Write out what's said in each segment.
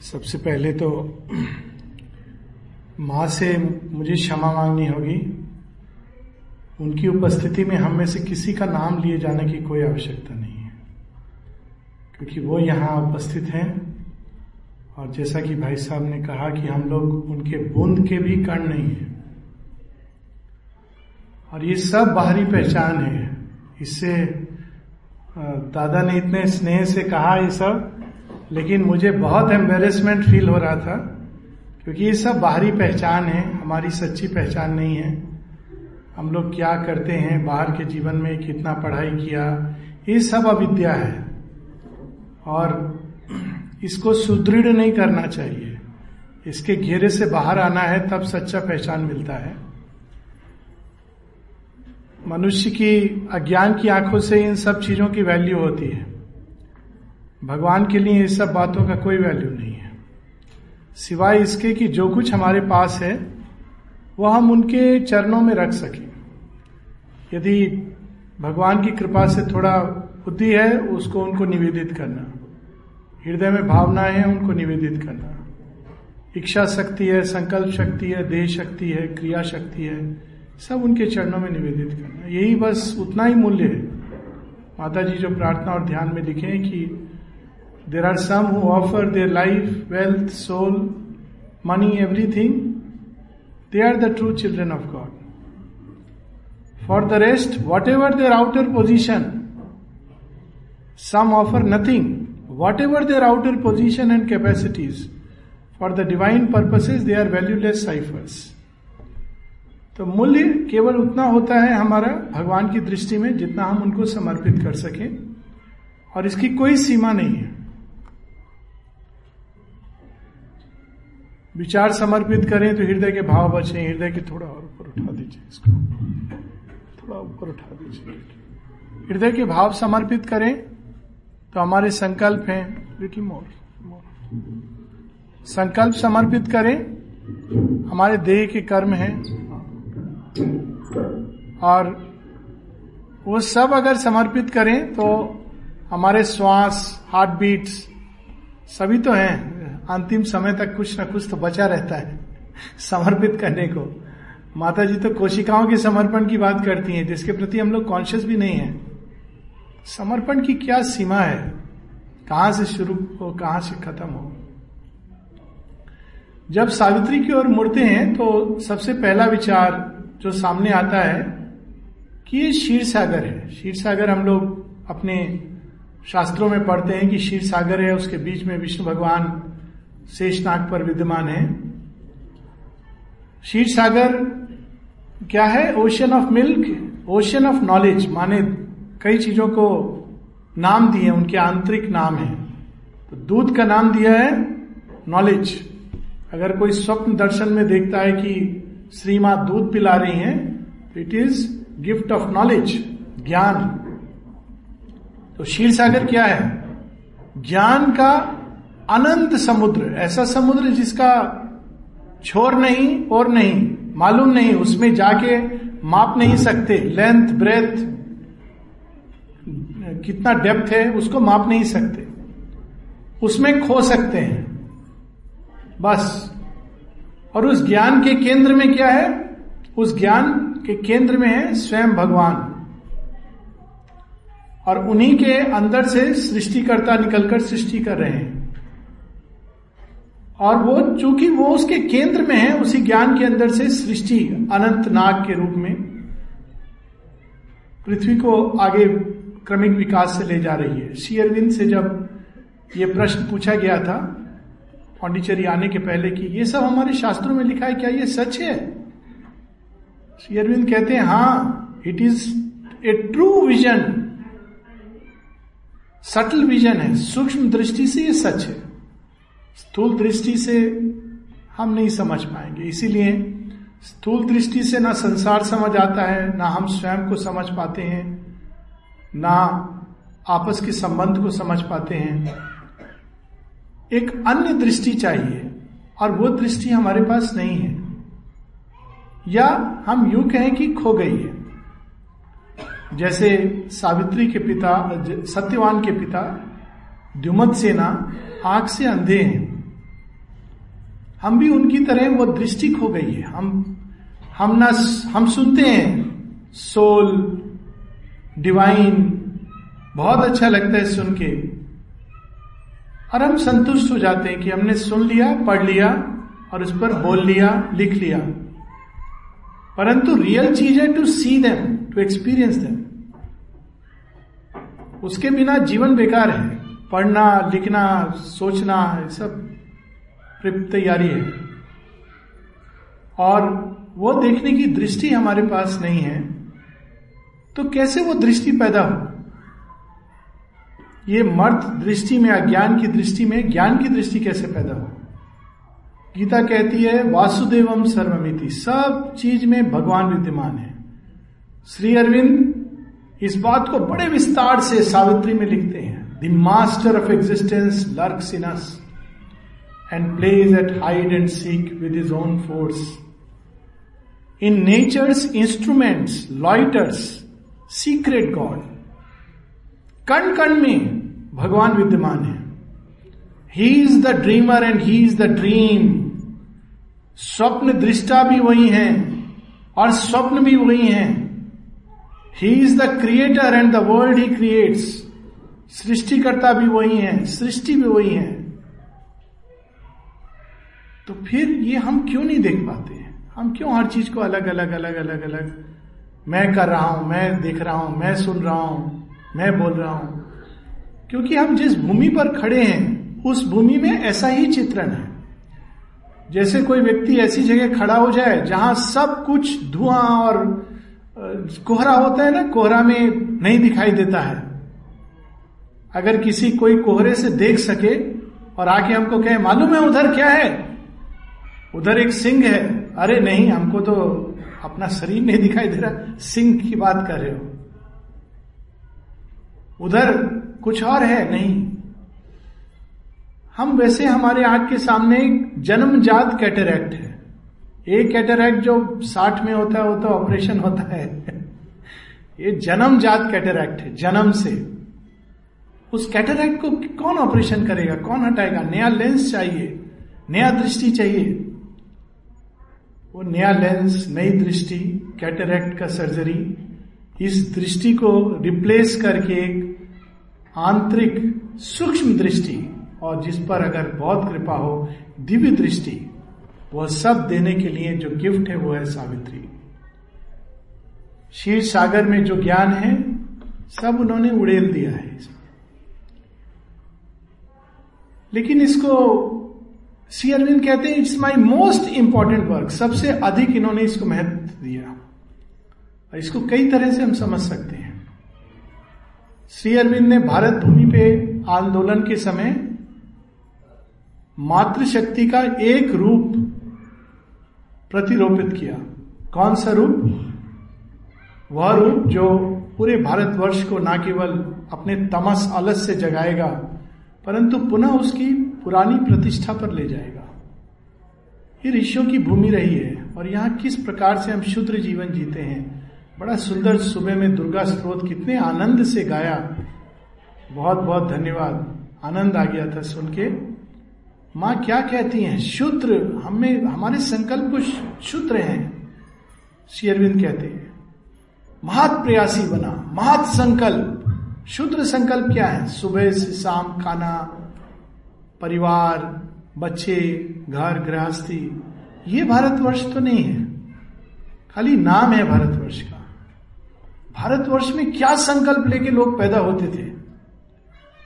सबसे पहले तो माँ से मुझे क्षमा मांगनी होगी। उनकी उपस्थिति में हम में से किसी का नाम लिए जाने की कोई आवश्यकता नहीं है। क्योंकि वो यहाँ उपस्थित हैं और जैसा कि भाई साहब ने कहा कि हम लोग उनके बूंद के भी कण नहीं है। और ये सब बाहरी पहचान है। इससे दादा ने इतने स्नेह से कहा ये सब लेकिन मुझे बहुत एम्बेरसमेंट फील हो रहा था, क्योंकि ये सब बाहरी पहचान है, हमारी सच्ची पहचान नहीं है। हम लोग क्या करते हैं, बाहर के जीवन में कितना पढ़ाई किया, ये सब अविद्या है। और इसको सुदृढ़ नहीं करना चाहिए। इसके घेरे से बाहर आना है, तब सच्चा पहचान मिलता है। मनुष्य की अज्ञान की आँखों से इन सब चीज़ों की वैल्यू होती है। भगवान के लिए इस सब बातों का कोई वैल्यू नहीं है। सिवाय इसके कि जो कुछ हमारे पास है वह हम उनके चरणों में रख सकें। यदि भगवान की कृपा से थोड़ा बुद्धि है, उसको उनको निवेदित करना। हृदय में भावनाएँ हैं, उनको निवेदित करना। इच्छा शक्ति है, संकल्प शक्ति है, देह शक्ति है, क्रिया शक्ति है, सब उनके चरणों में निवेदित करना। यही बस उतना ही मूल्य है। माता जी जो प्रार्थना और ध्यान में लिखे हैं कि some who offer their life wealth soul money everything they are the true children of God for the rest whatever their outer position some offer nothing whatever their outer position and capacities for the divine purposes they are valueless ciphers तो मूल्य केवल उतना होता है हमारा भगवान की दृष्टि में जितना हम उनको समर्पित कर सके। और इसकी कोई सीमा नहीं है। विचार समर्पित करें तो हृदय के भाव बचे, हृदय के थोड़ा और ऊपर उठा दीजिए इसको। थोड़ा ऊपर उठा दीजिए। हृदय के भाव समर्पित करें तो हमारे संकल्प हैं लिटिल मोर संकल्प समर्पित करें, हमारे देह के कर्म हैं। और वो सब अगर समर्पित करें तो हमारे श्वास हार्ट बीट्स सभी तो हैं। अंतिम समय तक कुछ ना कुछ तो बचा रहता है, समर्पित करने को। माता जी तो कोशिकाओं के समर्पण की बात करती हैं, जिसके प्रति हम लोग कॉन्शियस भी नहीं है। समर्पण की क्या सीमा है? कहाँ से शुरू हो, कहाँ से खत्म हो? जब सावित्री की ओर मुड़ते हैं तो सबसे पहला विचार जो सामने आता है कि ये क्षीर सागर है। क्षीर सागर हम लोग अपने शास्त्रों में पढ़ते हैं कि क्षीर सागर है, उसके बीच में विष्णु भगवान शेषनाग पर विद्यमान है। शीर सागर क्या है? Ocean of milk ocean of knowledge माने कई चीज़ों को नाम दिए उनके आंतरिक नाम है। तो दूध का नाम दिया है नॉलेज अगर कोई स्वप्न दर्शन में देखता है कि श्री माँ दूध पिला रही हैं it is gift of knowledge ज्ञान। तो शीर सागर क्या है? ज्ञान का अनंत समुद्र, ऐसा समुद्र जिसका छोर नहीं और नहीं, मालूम नहीं, उसमें जाके माप नहीं सकते। लेंथ ब्रेथ कितना डेप्थ है, उसको माप नहीं सकते। उसमें खो सकते हैं। बस। और उस ज्ञान के केंद्र में क्या है? उस ज्ञान के केंद्र में है स्वयं भगवान। और उन्हीं के अंदर से सृष्टिकर्ता निकलकर सृष्टि कर रहे हैं। और वो चूँकि वो उसके केंद्र में है, उसी ज्ञान के अंदर से सृष्टि अनंत नाग के रूप में पृथ्वी को आगे क्रमिक विकास से ले जा रही है। शेयरविंद से जब ये प्रश्न पूछा गया था, पांडिचेरी आने के पहले कि ये सब हमारे शास्त्रों में लिखा है, क्या ये सच है? श्री अरविंद कहते हैं हाँ it is a true vision subtle vision है, सूक्ष्म दृष्टि से ये सच है। स्थूल दृष्टि से हम नहीं समझ पाएँगे। इसीलिए स्थूल दृष्टि से ना संसार समझ आता है, ना हम स्वयं को समझ पाते हैं, ना आपस के संबंध को समझ पाते हैं। एक अन्य दृष्टि चाहिए, और वो दृष्टि हमारे पास नहीं है। या हम यूँ कहें कि खो गई है। जैसे सावित्री के पिता सत्यवान के पिता द्युमत सेना आँख से अंधे हैं। हम भी उनकी तरह वो दृष्टि खो गई है। हम हम ना हम सुनते हैं। सोल, डिवाइन, बहुत अच्छा लगता है सुन के। और हम संतुष्ट हो जाते हैं कि हमने सुन लिया, पढ़ लिया और उस पर बोल लिया, लिख लिया। परंतु रियल चीज़ है to see them to experience them उसके बिना जीवन बेकार है। पढ़ना, लिखना, सोचना सब तैयारी है। और वो देखने की दृष्टि हमारे पास नहीं है तो कैसे वो दृष्टि पैदा हो? ये मर्द दृष्टि में अज्ञान की दृष्टि में, ज्ञान की दृष्टि कैसे पैदा हो? गीता कहती है, वासुदेवम सर्वमिति सब चीज़ में भगवान विद्यमान है। श्री अरविंद इस बात को बड़े विस्तार से सावित्री में लिखते हैं। The master of existence lurks in us and plays at hide and seek with his own force in nature's instruments loiters secret God कण कण में भगवान विद्यमान है he is the dreamer and he is the dream स्वप्न दृष्टा भी वही है और स्वप्न भी वही है he is the creator and the world he creates सृष्टिकर्ता भी वही है, सृष्टि भी वही है। तो फिर ये हम क्यों नहीं देख पाते हैं? हम क्यों हर चीज़ को अलग अलग अलग अलग अलग? मैं कर रहा हूँ, मैं देख रहा हूँ, मैं सुन रहा हूँ, मैं बोल रहा हूँ। क्योंकि हम जिस भूमि पर खड़े हैं, उस भूमि में ऐसा ही चित्रण है। जैसे कोई व्यक्ति ऐसी जगह खड़ा हो जाए, जहाँ सब कुछ धुआँ और कोहरा होता है ना, कोहरा में नहीं दिखाई देता है। अगर किसी कोई कोहरे से देख सके और आके हमको कहे, मालूम है उधर क्या है? उधर एक सिंह है। अरे नहीं, हमको तो अपना शरीर नहीं दिखाई दे रहा। सिंह की बात कर रहे हो। उधर कुछ और है? नहीं। हम वैसे हमारे आँख के सामने एक जन्मजात कैटेरैक्ट है। एक कैटेरैक्ट जो साठ में होता है, वो तो ऑपरेशन होता है। ये जन्मजात कैटेरैक्ट है, जन्म से। उस कैटेरैक्ट को कौन ऑपरेशन करेगा? कौन हटाएगा? नया लेंस चाहिए, नया दृष्टि चाहिए। वो नया लेंस, नई दृष्टि कैटेरैक्ट का सर्जरी, इस दृष्टि को रिप्लेस करके एक आंतरिक सूक्ष्म दृष्टि, और जिस पर अगर बहुत कृपा हो, दिव्य दृष्टि वह सब देने के लिए जो गिफ्ट है, वो है सावित्री। शीर सागर में जो ज्ञान है, सब उन्होंने उड़ेल दिया है लेकिन इसको सी अरविंद कहते हैं it's my most important work सबसे अधिक इन्होंने इसको महत्व दिया। और इसको कई तरह से हम समझ सकते हैं। श्री अरविंद ने भारत भूमि पे आंदोलन के समय मातृशक्ति का एक रूप प्रतिरोपित किया। कौन सा रूप? वह रूप जो पूरे भारतवर्ष को ना केवल अपने तमस अलस से जगाएगा परंतु पुनः उसकी पुरानी प्रतिष्ठा पर ले जाएगा। ये ऋषियों की भूमि रही है और यहाँ किस प्रकार से हम शुद्र जीवन जीते हैं। बड़ा सुंदर सुबह में दुर्गा स्त्रोत कितने आनंद से गाया। बहुत बहुत धन्यवाद। आनंद आ गया था सुन के। माँ क्या कहती हैं? शुद्र हमें हमारे संकल्प को शुद्र हैं, श्री अरविंद कहते हैं। महत प्रयासी बना महत संकल्प शुद्र संकल्प क्या है? सुबह से शाम खाना, परिवार, बच्चे, घर, गृहस्थी, ये भारतवर्ष तो नहीं है। खाली नाम है भारतवर्ष का। भारतवर्ष में क्या संकल्प लेके लोग पैदा होते थे?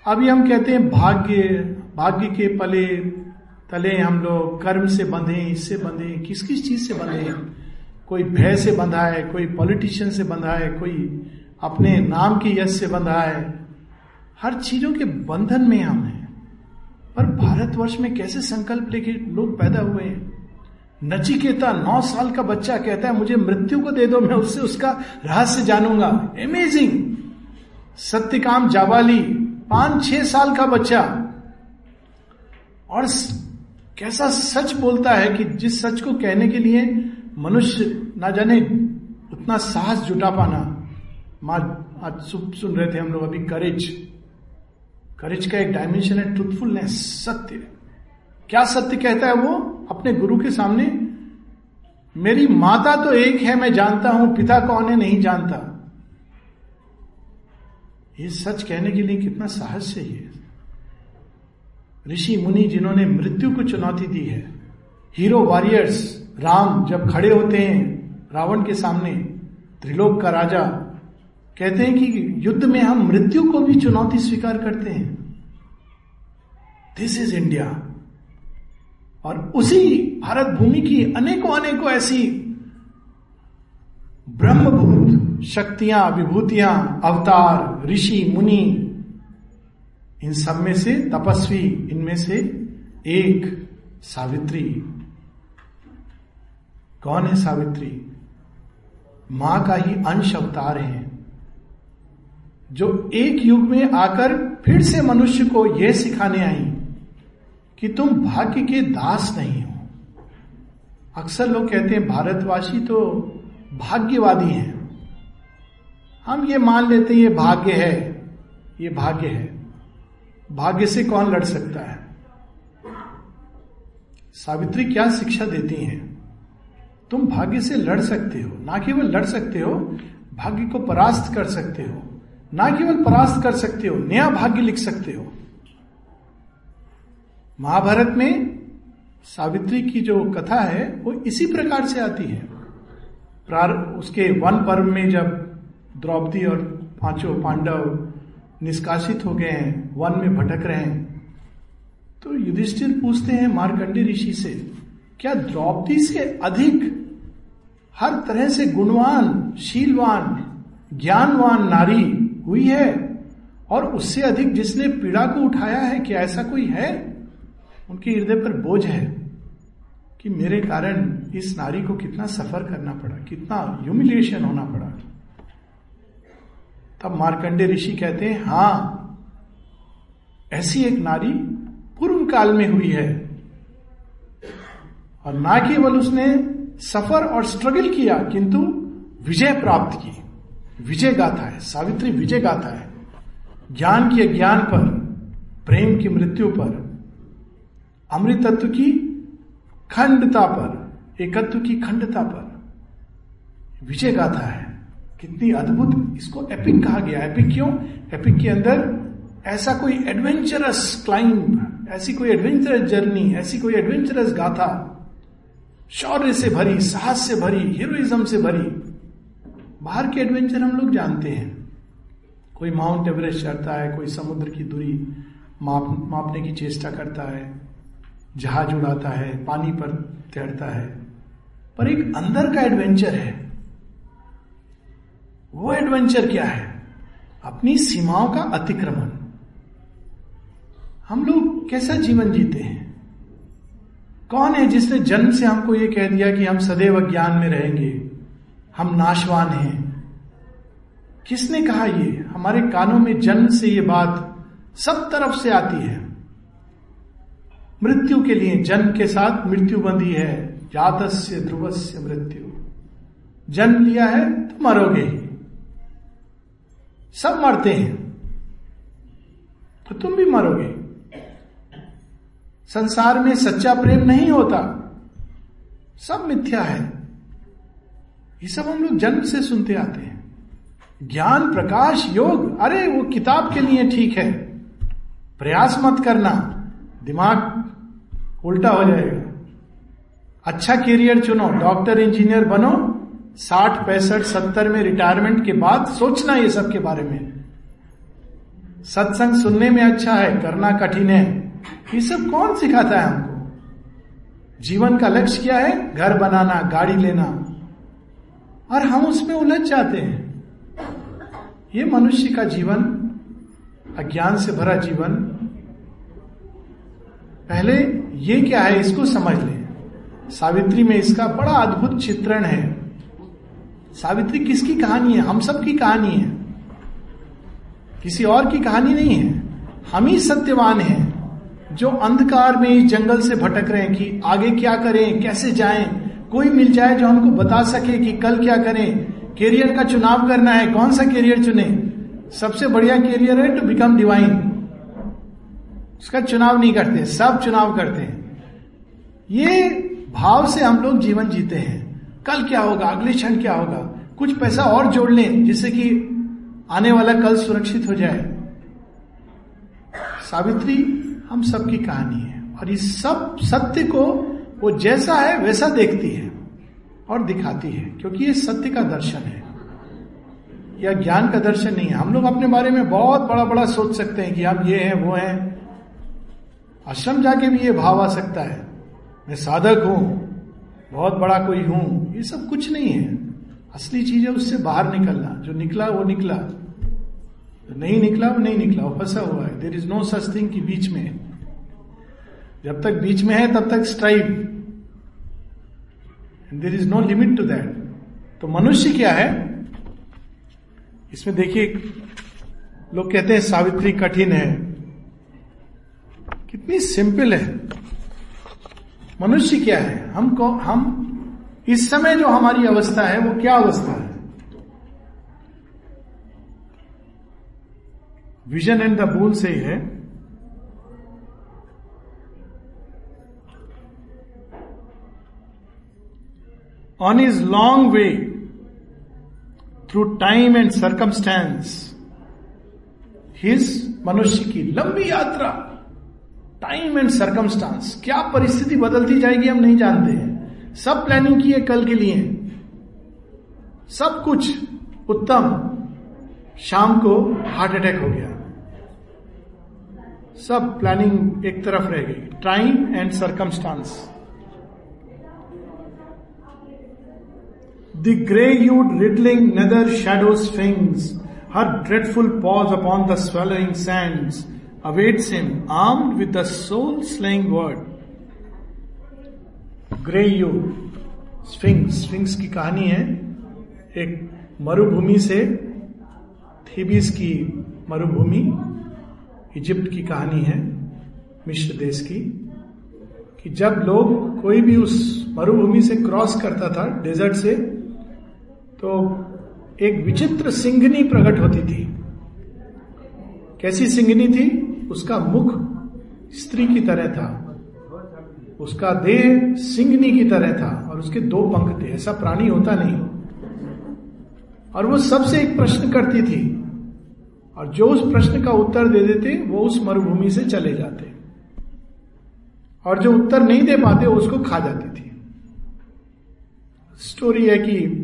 अभी हम कहते हैं भाग्य भाग्य के पले, तले हम लोग, कर्म से बंधे, इससे बंधे किस किस चीज़ से बंधे कोई भय से बंधा है, कोई पॉलिटिशियन से बंधा है, कोई अपने नाम के यश से बंधा है हर चीज़ों के बंधन में हम हैं। पर भारतवर्ष में कैसे संकल्प लेके लोग पैदा हुए हैं? नचिकेता नौ साल का बच्चा कहता है, मुझे मृत्यु को दे दो, मैं उससे उसका रहस्य जानूँगा। अमेजिंग सत्यकाम जावाली, पाँच छह साल का बच्चा। और कैसा सच बोलता है कि जिस सच को कहने के लिए मनुष्य ना जाने उतना साहस जुटा पाना। आज सुन रहे थे हम लोग अभी करेज करेज का एक डायमेंशन है ट्रुथफुलनेस सत्य। क्या सत्य कहता है वो? अपने गुरु के सामने, मेरी माता तो एक है, मैं जानता हूँ, पिता कौन है, नहीं जानता। ये सच कहने के लिए कितना साहस चाहिए ऋषि मुनि जिन्होंने मृत्यु को चुनौती दी है हीरो वॉरियर्स राम जब खड़े होते हैं, रावण के सामने, त्रिलोक का राजा कहते हैं कि युद्ध में हम मृत्यु को भी चुनौती स्वीकार करते हैं। दिस इज़ इंडिया और उसी भारत भूमि की अनेकों अनेकों ऐसी ब्रह्मभूत शक्तियाँ, विभूतियाँ, अवतार, ऋषि, मुनि, इन सब में से तपस्वी, इनमें से एक सावित्री। कौन है सावित्री? माँ का ही अंश अवतार है। जो एक युग में आकर फिर से मनुष्य को यह सिखाने आई कि तुम भाग्य के दास नहीं हो। अक्सर लोग कहते हैं, भारतवासी तो भाग्यवादी हैं। हम ये मान लेते हैं, ये भाग्य है, ये भाग्य है। भाग्य से कौन लड़ सकता है? सावित्री क्या शिक्षा देती हैं? तुम भाग्य से लड़ सकते हो, ना केवल लड़ सकते हो, भाग्य को परास्त कर सकते हो। ना केवल परास्त कर सकते हो, नया भाग्य लिख सकते हो। महाभारत में सावित्री की जो कथा है, वो इसी प्रकार से आती है। उसके वन पर्व में जब द्रौपदी और पाँचों पांडव निष्कासित हो गए हैं, वन में भटक रहे हैं तो युधिष्ठिर पूछते हैं मारकंडी ऋषि से, क्या द्रौपदी से अधिक हर तरह से गुणवान, शीलवान, ज्ञानवान नारी हुई है और उससे अधिक जिसने पीड़ा को उठाया है क्या ऐसा कोई है? उनके हृदय पर बोझ है कि मेरे कारण इस नारी को कितना सफ़र करना पड़ा, कितना ह्यूमिलिएशन होना पड़ा। तब मार्कंडे ऋषि कहते हैं, हाँ, ऐसी एक नारी पूर्व काल में हुई है और ना केवल उसने सफ़र और स्ट्रगल किया, किंतु विजय प्राप्त की। विजय गाथा है, सावित्री विजय गाथा है। ज्ञान के ज्ञान पर, प्रेम की मृत्यु पर, अमृतत्व की खंडता पर, एकत्व की खंडता पर। विजय गाथा है। कितनी अद्भुत, इसको एपिक कहा गया एपिक क्यों? एपिक के अंदर ऐसा कोई एडवेंचरस क्लाइंब ऐसी कोई एडवेंचरस जर्नी ऐसी कोई एडवेंचरस गाथा, शौर्य से भरी, साहस से भरी हीरोइज्म से भरी बाहर के एडवेंचर हम लोग जानते हैं। कोई माउंट एवरेस्ट चढ़ता है, कोई समुद्र की दूरी माप, मापने की चेष्टा करता है, जहाज़ उड़ाता है, पानी पर तैरता है। पर एक अंदर का एडवेंचर है। वो एडवेंचर क्या है? अपनी सीमाओं का अतिक्रमण। हम लोग कैसा जीवन जीते हैं? कौन है जिसने जन्म से हमको ये कह दिया कि हम सदैव ज्ञान में रहेंगे? हम नाशवान हैं। किसने कहा ये? हमारे कानों में जन्म से ये बात सब तरफ़ से आती है। मृत्यु के लिए जन्म के साथ मृत्यु बंधी है। जातस्य, ध्रुवस्य मृत्यु। जन्म लिया है तो मरोगे ही। सब मरते हैं तो तुम भी मरोगे। संसार में सच्चा प्रेम नहीं होता। सब मिथ्या है। ये सब हम लोग जन्म से सुनते आते हैं। ज्ञान, प्रकाश, योग, अरे वो किताब के लिए ठीक है। प्रयास मत करना। दिमाग उल्टा हो जाएगा। अच्छा करियर चुनो। डॉक्टर इंजीनियर बनो। साठ, पैंसठ, सत्तर में रिटायरमेंट के बाद सोचना ये सब के बारे में। सत्संग सुनने में अच्छा है, करना कठिन है। ये सब कौन सिखाता है हमको? जीवन का लक्ष्य क्या है? घर बनाना, गाड़ी लेना। और हम उसमें उलझ जाते हैं। ये मनुष्य का जीवन, अज्ञान से भरा जीवन। पहले ये क्या है, इसको समझ लें। सावित्री में इसका बड़ा अद्भुत चित्रण है। सावित्री किसकी कहानी है? हम सब की कहानी है। किसी और की कहानी नहीं है। हम ही सत्यवान हैं, जो अंधकार में, जंगल से भटक रहे हैं कि आगे क्या करें, कैसे जाएँ। कोई मिल जाए जो हमको बता सके कि कल क्या करें कैरियर का चुनाव करना है, कौन सा कैरियर चुने। सबसे बढ़िया कैरियर है टू बिकम डिवाइन उसका चुनाव नहीं करते, सब चुनाव करते हैं। ये भाव से हम लोग जीवन जीते हैं। कल क्या होगा, अगले क्षण क्या होगा। कुछ पैसा और जोड़ लें, जिससे कि आने वाला कल सुरक्षित हो जाए। सावित्री, हम सबकी कहानी है। और इस सब सत्य को वो जैसा है, वैसा देखती है और दिखाती है, क्योंकि ये सत्य का दर्शन है। या ज्ञान का दर्शन नहीं है। हम लोग अपने बारे में बहुत बड़ा बड़ा सोच सकते हैं कि हम ये हैं, वो हैं। आश्रम जाके भी ये भाव आ सकता है। मैं साधक हूँ, बहुत बड़ा कोई हूँ, ये सब कुछ नहीं है। असली चीज़ है उससे बाहर निकलना। जो निकला, वो निकला। नहीं निकला, वो नहीं निकला। वो फंसा हुआ है। There is no such thing बीच में। जब तक बीच में है, तब तक strive there is no limit to that तो मनुष्य क्या है? इसमें देखिए, लोग कहते हैं सावित्री कठिन है। कितनी सिंपल है। मनुष्य क्या है? हमको, हम, इस समय जो हमारी अवस्था है, वो क्या अवस्था है? विजन एंड द बूल से ही है on his long way through time and circumstance his मनुष्य की लंबी यात्रा टाइम एंड सर्कमस्टांस क्या परिस्थिति बदलती जाएगी हम नहीं जानते हैं सब प्लानिंग की है कल के लिए सब कुछ उत्तम शाम को हार्ट अटैक हो गया सब प्लानिंग एक तरफ़ रह गई time and circumstance The grey-hued riddling nether shadow's fangs, her dreadful paws upon the swallowing sands, awaits him, armed with the soul-slaying word. Grey hued sphinx sphinx की कहानी है एक मरुभूमि से थीबिस की मरुभूमि इजिप्ट की कहानी है मिश्र देश की कि जब लोग कोई भी उस मरुभूमि से क्रॉस करता था डेजर्ट से तो एक विचित्र सिंगनी प्रकट होती थी। कैसी सिंगनी थी? उसका मुख स्त्री की तरह था। उसका देह सिंगनी की तरह था और उसके दो पंख थे। ऐसा प्राणी होता नहीं। और वो सबसे एक प्रश्न करती थी। और जो उस प्रश्न का उत्तर दे देते, वो उस मरुभूमि से चले जाते। और जो उत्तर नहीं दे पाते उसको खा जाती थी। स्टोरी है कि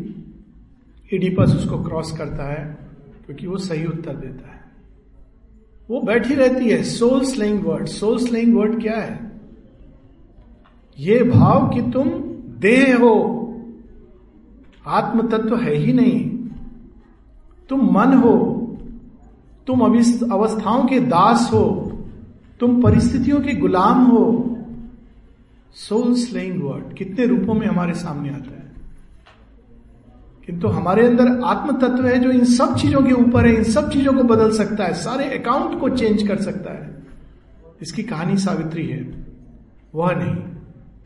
इडिपस उसको क्रॉस करता है, क्योंकि वो सही उत्तर देता है। वो बैठी रहती है soul slaying word soul slaying word क्या है? ये भाव कि तुम देह हो। आत्म तत्व है ही नहीं। तुम मन हो। तुम अवस्थाओं के दास हो। तुम परिस्थितियों के गुलाम हो। सोल स्लेइंग वर्ड कितने रूपों में हमारे सामने आता है। किंतु हमारे अंदर आत्म तत्व है जो इन सब चीज़ों के ऊपर है, इन सब चीज़ों को बदल सकता है, सारे अकाउंट को चेंज कर सकता है। इसकी कहानी सावित्री है, वह नहीं।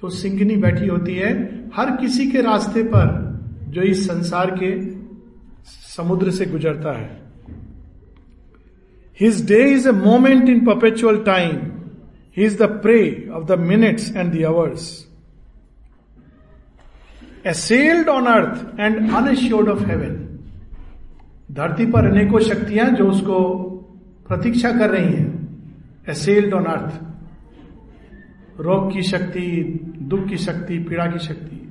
तो सिंगनी बैठी होती है हर किसी के रास्ते पर जो इस संसार के समुद्र से गुजरता है। His day is a moment in perpetual time he is the prey of the minutes and the hours assailed on earth and unassured of heaven धरती पर अनेकों शक्तियाँ जो उसको प्रतीक्षा कर रही हैं। एसेल्ड ऑन अर्थ रोग की शक्ति, दुख की शक्ति, पीड़ा की शक्ति।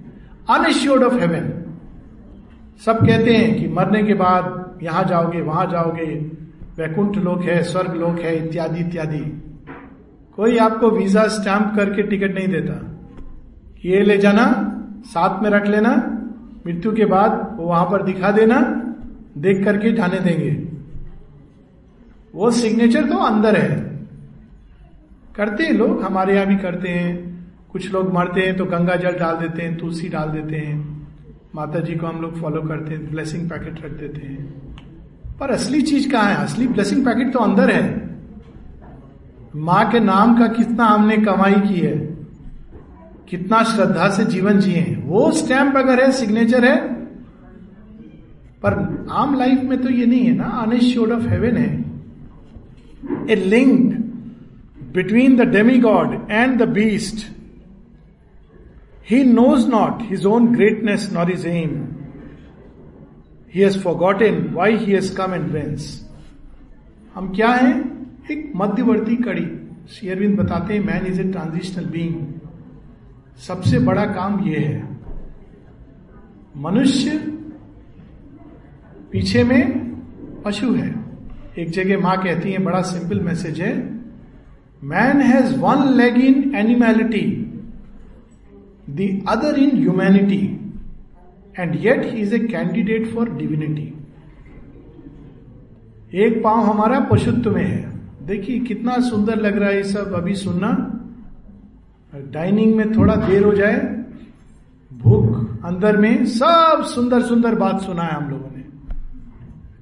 अनश्योर्ड ऑफ़ हेवन सब कहते हैं कि मरने के बाद यहाँ जाओगे, वहाँ जाओगे। वैकुंठ लोक है, स्वर्ग लोक है, इत्यादि इत्यादि। कोई आपको वीज़ा स्टैंप करके टिकट नहीं देता। ये ले जाना साथ में रख लेना, मृत्यु के बाद वो वहाँ पर दिखा देना, देख करके जाने देंगे। वो सिग्नेचर तो अंदर है। करते हैं लोग, हमारे यहाँ भी करते हैं। कुछ लोग मरते हैं तो गंगा जल डाल देते हैं, तुलसी डाल देते हैं। माता जी को हम लोग फॉलो करते हैं ब्लेसिंग पैकेट रख देते हैं। पर असली चीज़ कहाँ है? असली ब्लेसिंग पैकेट तो अंदर है। माँ के नाम का कितना हमने कमाई की है। कितना श्रद्धा से जीवन जिए वो स्टैंप अगर है सिग्नेचर है, पर आम लाइफ में तो ये नहीं है ना अनश्योर्ड ऑफ़ हेवन है। A link between the demigod and the beast he knows not his own greatness nor is M he has forgotten why he has come and whence हम क्या हैं? एक मध्यवर्ती कड़ी। शेयरविंद बताते हैं man is a transitional being सबसे बड़ा काम यह है। मनुष्य पीछे में पशु है। एक जगह माँ कहती है, बड़ा सिंपल मैसेज है man has one leg in animality the other in humanity and yet he is a candidate for divinity एक पाँव हमारा पशुत्व में है। देखिए कितना सुंदर लग रहा है ये सब, अभी सुनना। डाइनिंग में थोड़ा देर हो जाए, भूख अंदर में सब सुंदर सुंदर बात सुना है हम लोगों ने।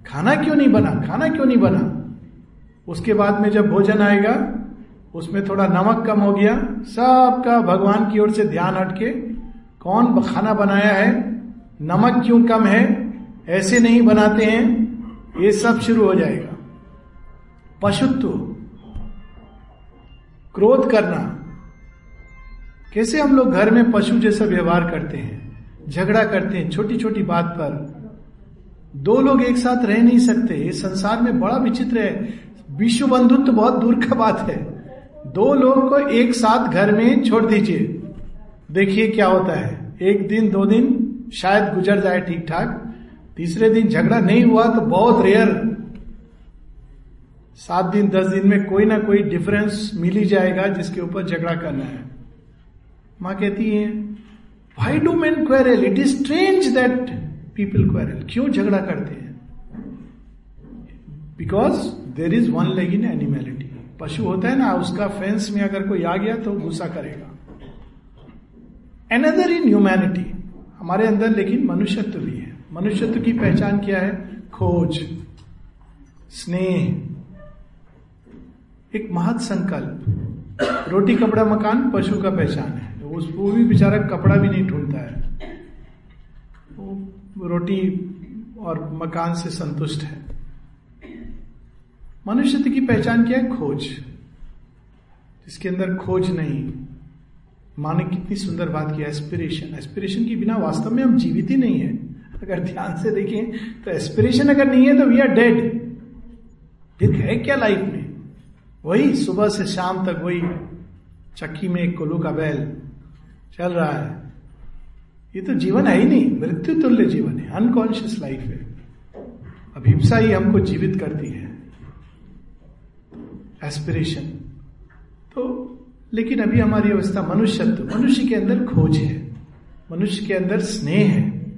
खाना क्यों नहीं बना? खाना क्यों नहीं बना? उसके बाद में जब भोजन आएगा, उसमें थोड़ा नमक कम हो गया, सबका भगवान की ओर से ध्यान हटके कौन खाना बनाया है, नमक क्यों कम है, ऐसे नहीं बनाते हैं, ये सब शुरू हो जाएगा। पशुत्व, क्रोध करना कैसे हम लोग घर में पशु जैसा व्यवहार करते हैं, झगड़ा करते हैं छोटी छोटी बात पर? दो लोग एक साथ रह नहीं सकते। इस संसार में बड़ा विचित्र है। विश्व बंधुत्व तो बहुत दूर का बात है। दो लोग को एक साथ घर में छोड़ दीजिए। देखिए क्या होता है। एक दिन, दो दिन, शायद गुजर जाए ठीक ठाक तीसरे दिन झगड़ा नहीं हुआ तो बहुत रेयर। सात दिन, दस दिन में कोई ना कोई डिफरेंस मिल ही जाएगा जिसके ऊपर झगड़ा करना है। माँ कहती है why do man quarrel it is strange that people quarrel क्यों झगड़ा करते हैं? Because there is one leg in animality पशु होता है ना, उसका फेंस में अगर कोई आ गया तो गुस्सा करेगा। एनदर इन ह्यूमैनिटी हमारे अंदर लेकिन मनुष्यत्व भी है। मनुष्यत्व की पहचान क्या है? खोज, स्नेह। एक महत संकल्प। रोटी, कपड़ा, मकान, पशु का पहचान है। उस वो भी बेचारा कपड़ा भी नहीं ढूंढता है। वो रोटी और मकान से संतुष्ट है। मनुष्य की पहचान क्या है? खोज। जिसके अंदर खोज नहीं। माने कितनी सुंदर बात की एस्पिरेशन एस्पिरेशन के बिना वास्तव में हम जीवित ही नहीं है। अगर ध्यान से देखें तो एस्पिरेशन अगर नहीं है तो वी आर डेड फिर है क्या लाइफ में? वही सुबह से शाम तक वही चक्की में कोलू का बैल। चल रहा है। ये तो जीवन है ही नहीं मृत्यु तुल्य जीवन है अनकॉन्शियस लाइफ है। अभिप्सा ही हमको जीवित करती है। एस्पिरेशन तो लेकिन अभी हमारी अवस्था मनुष्यत्व, मनुष्य के अंदर खोज है, मनुष्य के अंदर स्नेह है।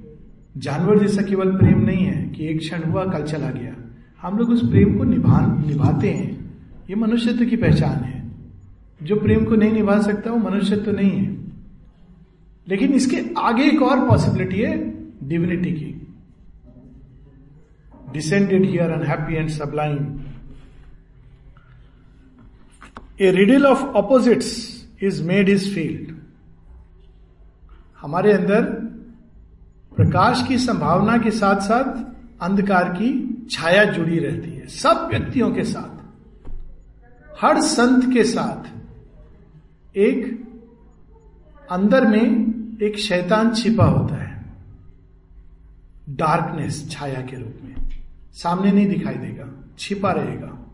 जानवर जैसा केवल प्रेम नहीं है कि एक क्षण हुआ, कल चला गया। हम लोग उस प्रेम को निभा निभाते हैं। ये मनुष्यत्व की पहचान है। जो प्रेम को नहीं निभा सकता, वो मनुष्यत्व नहीं है। लेकिन इसके आगे एक और पॉसिबिलिटी है डिविनिटी की। Descended here unhappy and sublime a riddle of opposites is made his field हमारे अंदर प्रकाश की संभावना के साथ साथ अंधकार की छाया जुड़ी रहती है। सब व्यक्तियों के साथ, हर संत के साथ, एक अंदर में एक शैतान छिपा होता है। डार्कनेस छाया के रूप में। सामने नहीं दिखाई देगा, छिपा रहेगा।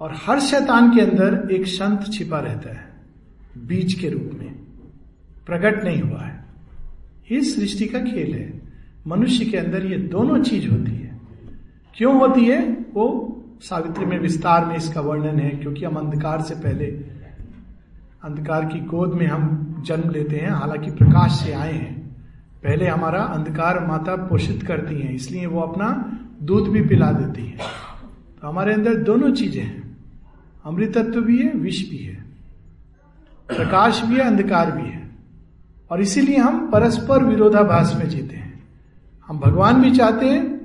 और हर शैतान के अंदर एक संत छिपा रहता है, बीज के रूप में। प्रकट नहीं हुआ है। ये सृष्टि का खेल है। मनुष्य के अंदर ये दोनों चीज़ होती है। क्यों होती है? वो सावित्री में विस्तार में इसका वर्णन है, क्योंकि हम अंधकार से पहले अंधकार की गोद में हम जन्म लेते हैं, हालाँकि प्रकाश से आए हैं। पहले हमारा अंधकार माता पोषित करती हैं, इसलिए वो अपना दूध भी पिला देती है। तो हमारे अंदर दोनों चीज़ें हैं। अमृतत्व भी है, विष भी है। प्रकाश भी है, अंधकार भी है। और इसीलिए हम परस्पर विरोधाभास में जीते हैं। हम भगवान भी चाहते हैं,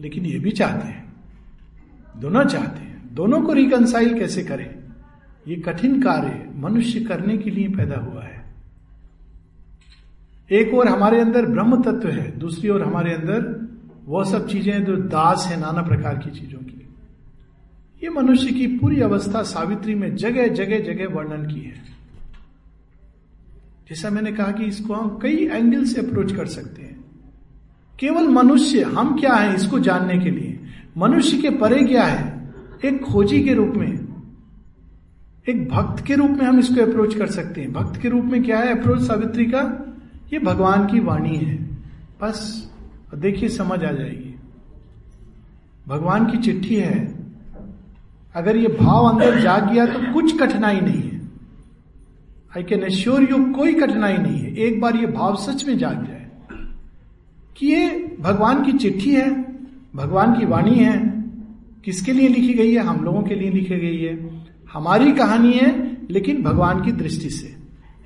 लेकिन ये भी चाहते हैं। दोनों चाहते हैं। दोनों को रिकनसाइल कैसे करें? ये कठिन कार्य मनुष्य करने के लिए पैदा हुआ है। एक और हमारे अंदर ब्रह्म तत्व है, दूसरी ओर हमारे अंदर वो सब चीज़ें जो दास है, नाना प्रकार की चीज़ों की। ये मनुष्य की पूरी अवस्था सावित्री में जगह जगह जगह वर्णन की है। जैसा मैंने कहा कि इसको हम कई एंगल से अप्रोच कर सकते हैं। केवल मनुष्य, हम क्या है इसको जानने के लिए? मनुष्य के परे क्या है? एक खोजी के रूप में। एक भक्त के रूप में हम इसको अप्रोच कर सकते हैं। भक्त के रूप में क्या है अप्रोच सावित्री का? ये भगवान की वाणी है। बस देखिए समझ आ जाएगी। भगवान की चिट्ठी है। अगर ये भाव अंदर जाग गया तो कुछ कठिनाई नहीं है। आई कैन एश्योर यू कोई कठिनाई नहीं है। एक बार ये भाव सच में जाग जाए कि ये भगवान की चिट्ठी है, भगवान की वाणी है। किसके लिए लिखी गई है? हम लोगों के लिए लिखी गई है। हमारी कहानी है, लेकिन भगवान की दृष्टि से।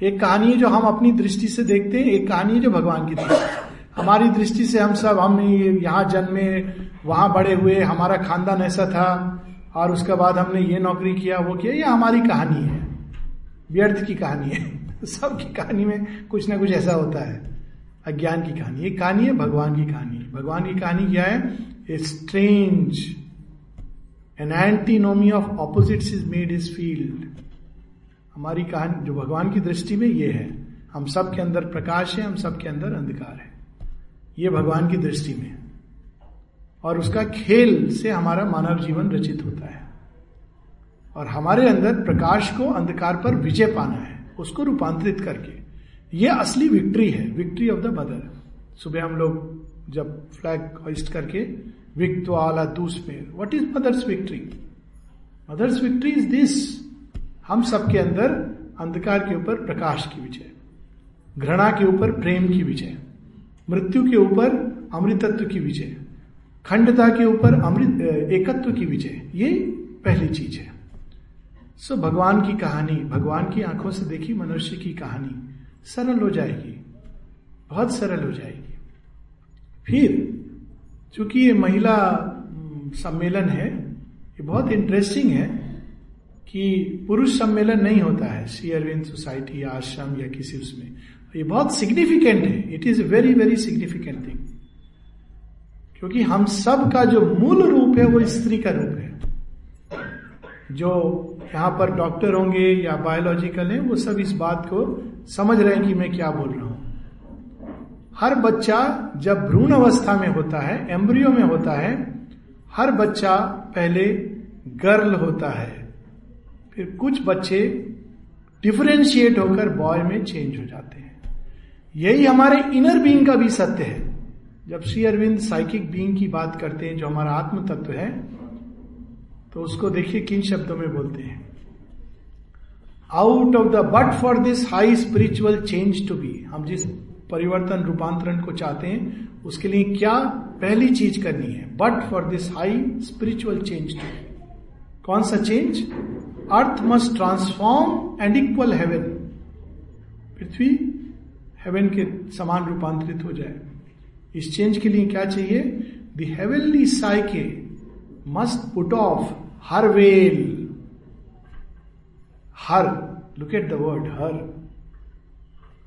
एक कहानी है जो हम अपनी दृष्टि से देखते हैं, एक कहानी है जो भगवान की दृष्टि से। हमारी दृष्टि से हम सब, हम यहाँ जन्मे, वहाँ बड़े हुए, हमारा खानदान ऐसा था, और उसके बाद हमने ये नौकरी किया, वो किया, ये हमारी कहानी है। व्यर्थ की कहानी है। सबकी कहानी में कुछ ना कुछ ऐसा होता है। अज्ञान की कहानी, एक कहानी है, भगवान की कहानी। भगवान की कहानी क्या है? Strange an antinomy of opposite is made his field हमारी कहानी, जो भगवान की दृष्टि में ये है, हम सब के अंदर प्रकाश है, हम सब के अंदर अंधकार है। ये भगवान की दृष्टि में। और उसका खेल से हमारा मानव जीवन रचित होता है। और हमारे अंदर प्रकाश को अंधकार पर विजय पाना है, उसको रूपांतरित करके। ये असली विक्ट्री है विक्ट्री ऑफ़ द मदर सुबह हम लोग जब फ्लैग होइस्ट करके विक्ट आला दूस what is mother's victory mother's victory is this हम सबके अंदर अंधकार के ऊपर प्रकाश की विजय घृणा के ऊपर प्रेम की विजय मृत्यु के ऊपर अमृतत्व की विजय खंडता के ऊपर अमृत एकत्व की विजय। ये पहली चीज़ है। सो so, भगवान की कहानी भगवान की आँखों से देखी मनुष्य की कहानी सरल हो जाएगी बहुत सरल हो जाएगी। फिर चूँकि ये महिला सम्मेलन है, ये बहुत इंटरेस्टिंग है कि पुरुष सम्मेलन नहीं होता है सी अरविंद सोसाइटी आश्रम या किसी उसमें। ये बहुत सिग्निफिकेंट है। It is very very significant thing क्योंकि हम सब का जो मूल रूप है, वो स्त्री का रूप है। जो यहाँ पर डॉक्टर होंगे या बायोलॉजिकल है, वो सब इस बात को समझ रहे हैं कि मैं क्या बोल रहा हूँ। हर बच्चा जब भ्रूण अवस्था में होता है, एम्ब्रियो में होता है, हर बच्चा पहले गर्ल होता है। फिर कुछ बच्चे डिफरेंशिएट होकर बॉय में चेंज हो जाते हैं। यही हमारे इनर बीइंग का भी सत्य है। जब श्री अरविंद साइकिक बीइंग की बात करते हैं, जो हमारा आत्म तत्व है तो उसको देखिए किन शब्दों में बोलते हैं। Out of the but for this high spiritual change to be हम जिस परिवर्तन रूपांतरण को चाहते हैं, उसके लिए क्या पहली चीज़ करनी है? But for this high spiritual change to कौन सा change earth must transform and equal heaven Prithvi heaven के समान रूपांतरित हो जाए। इस चेंज के लिए क्या चाहिए? The heavenly psyche must put off her veil. Her. Look at the word her.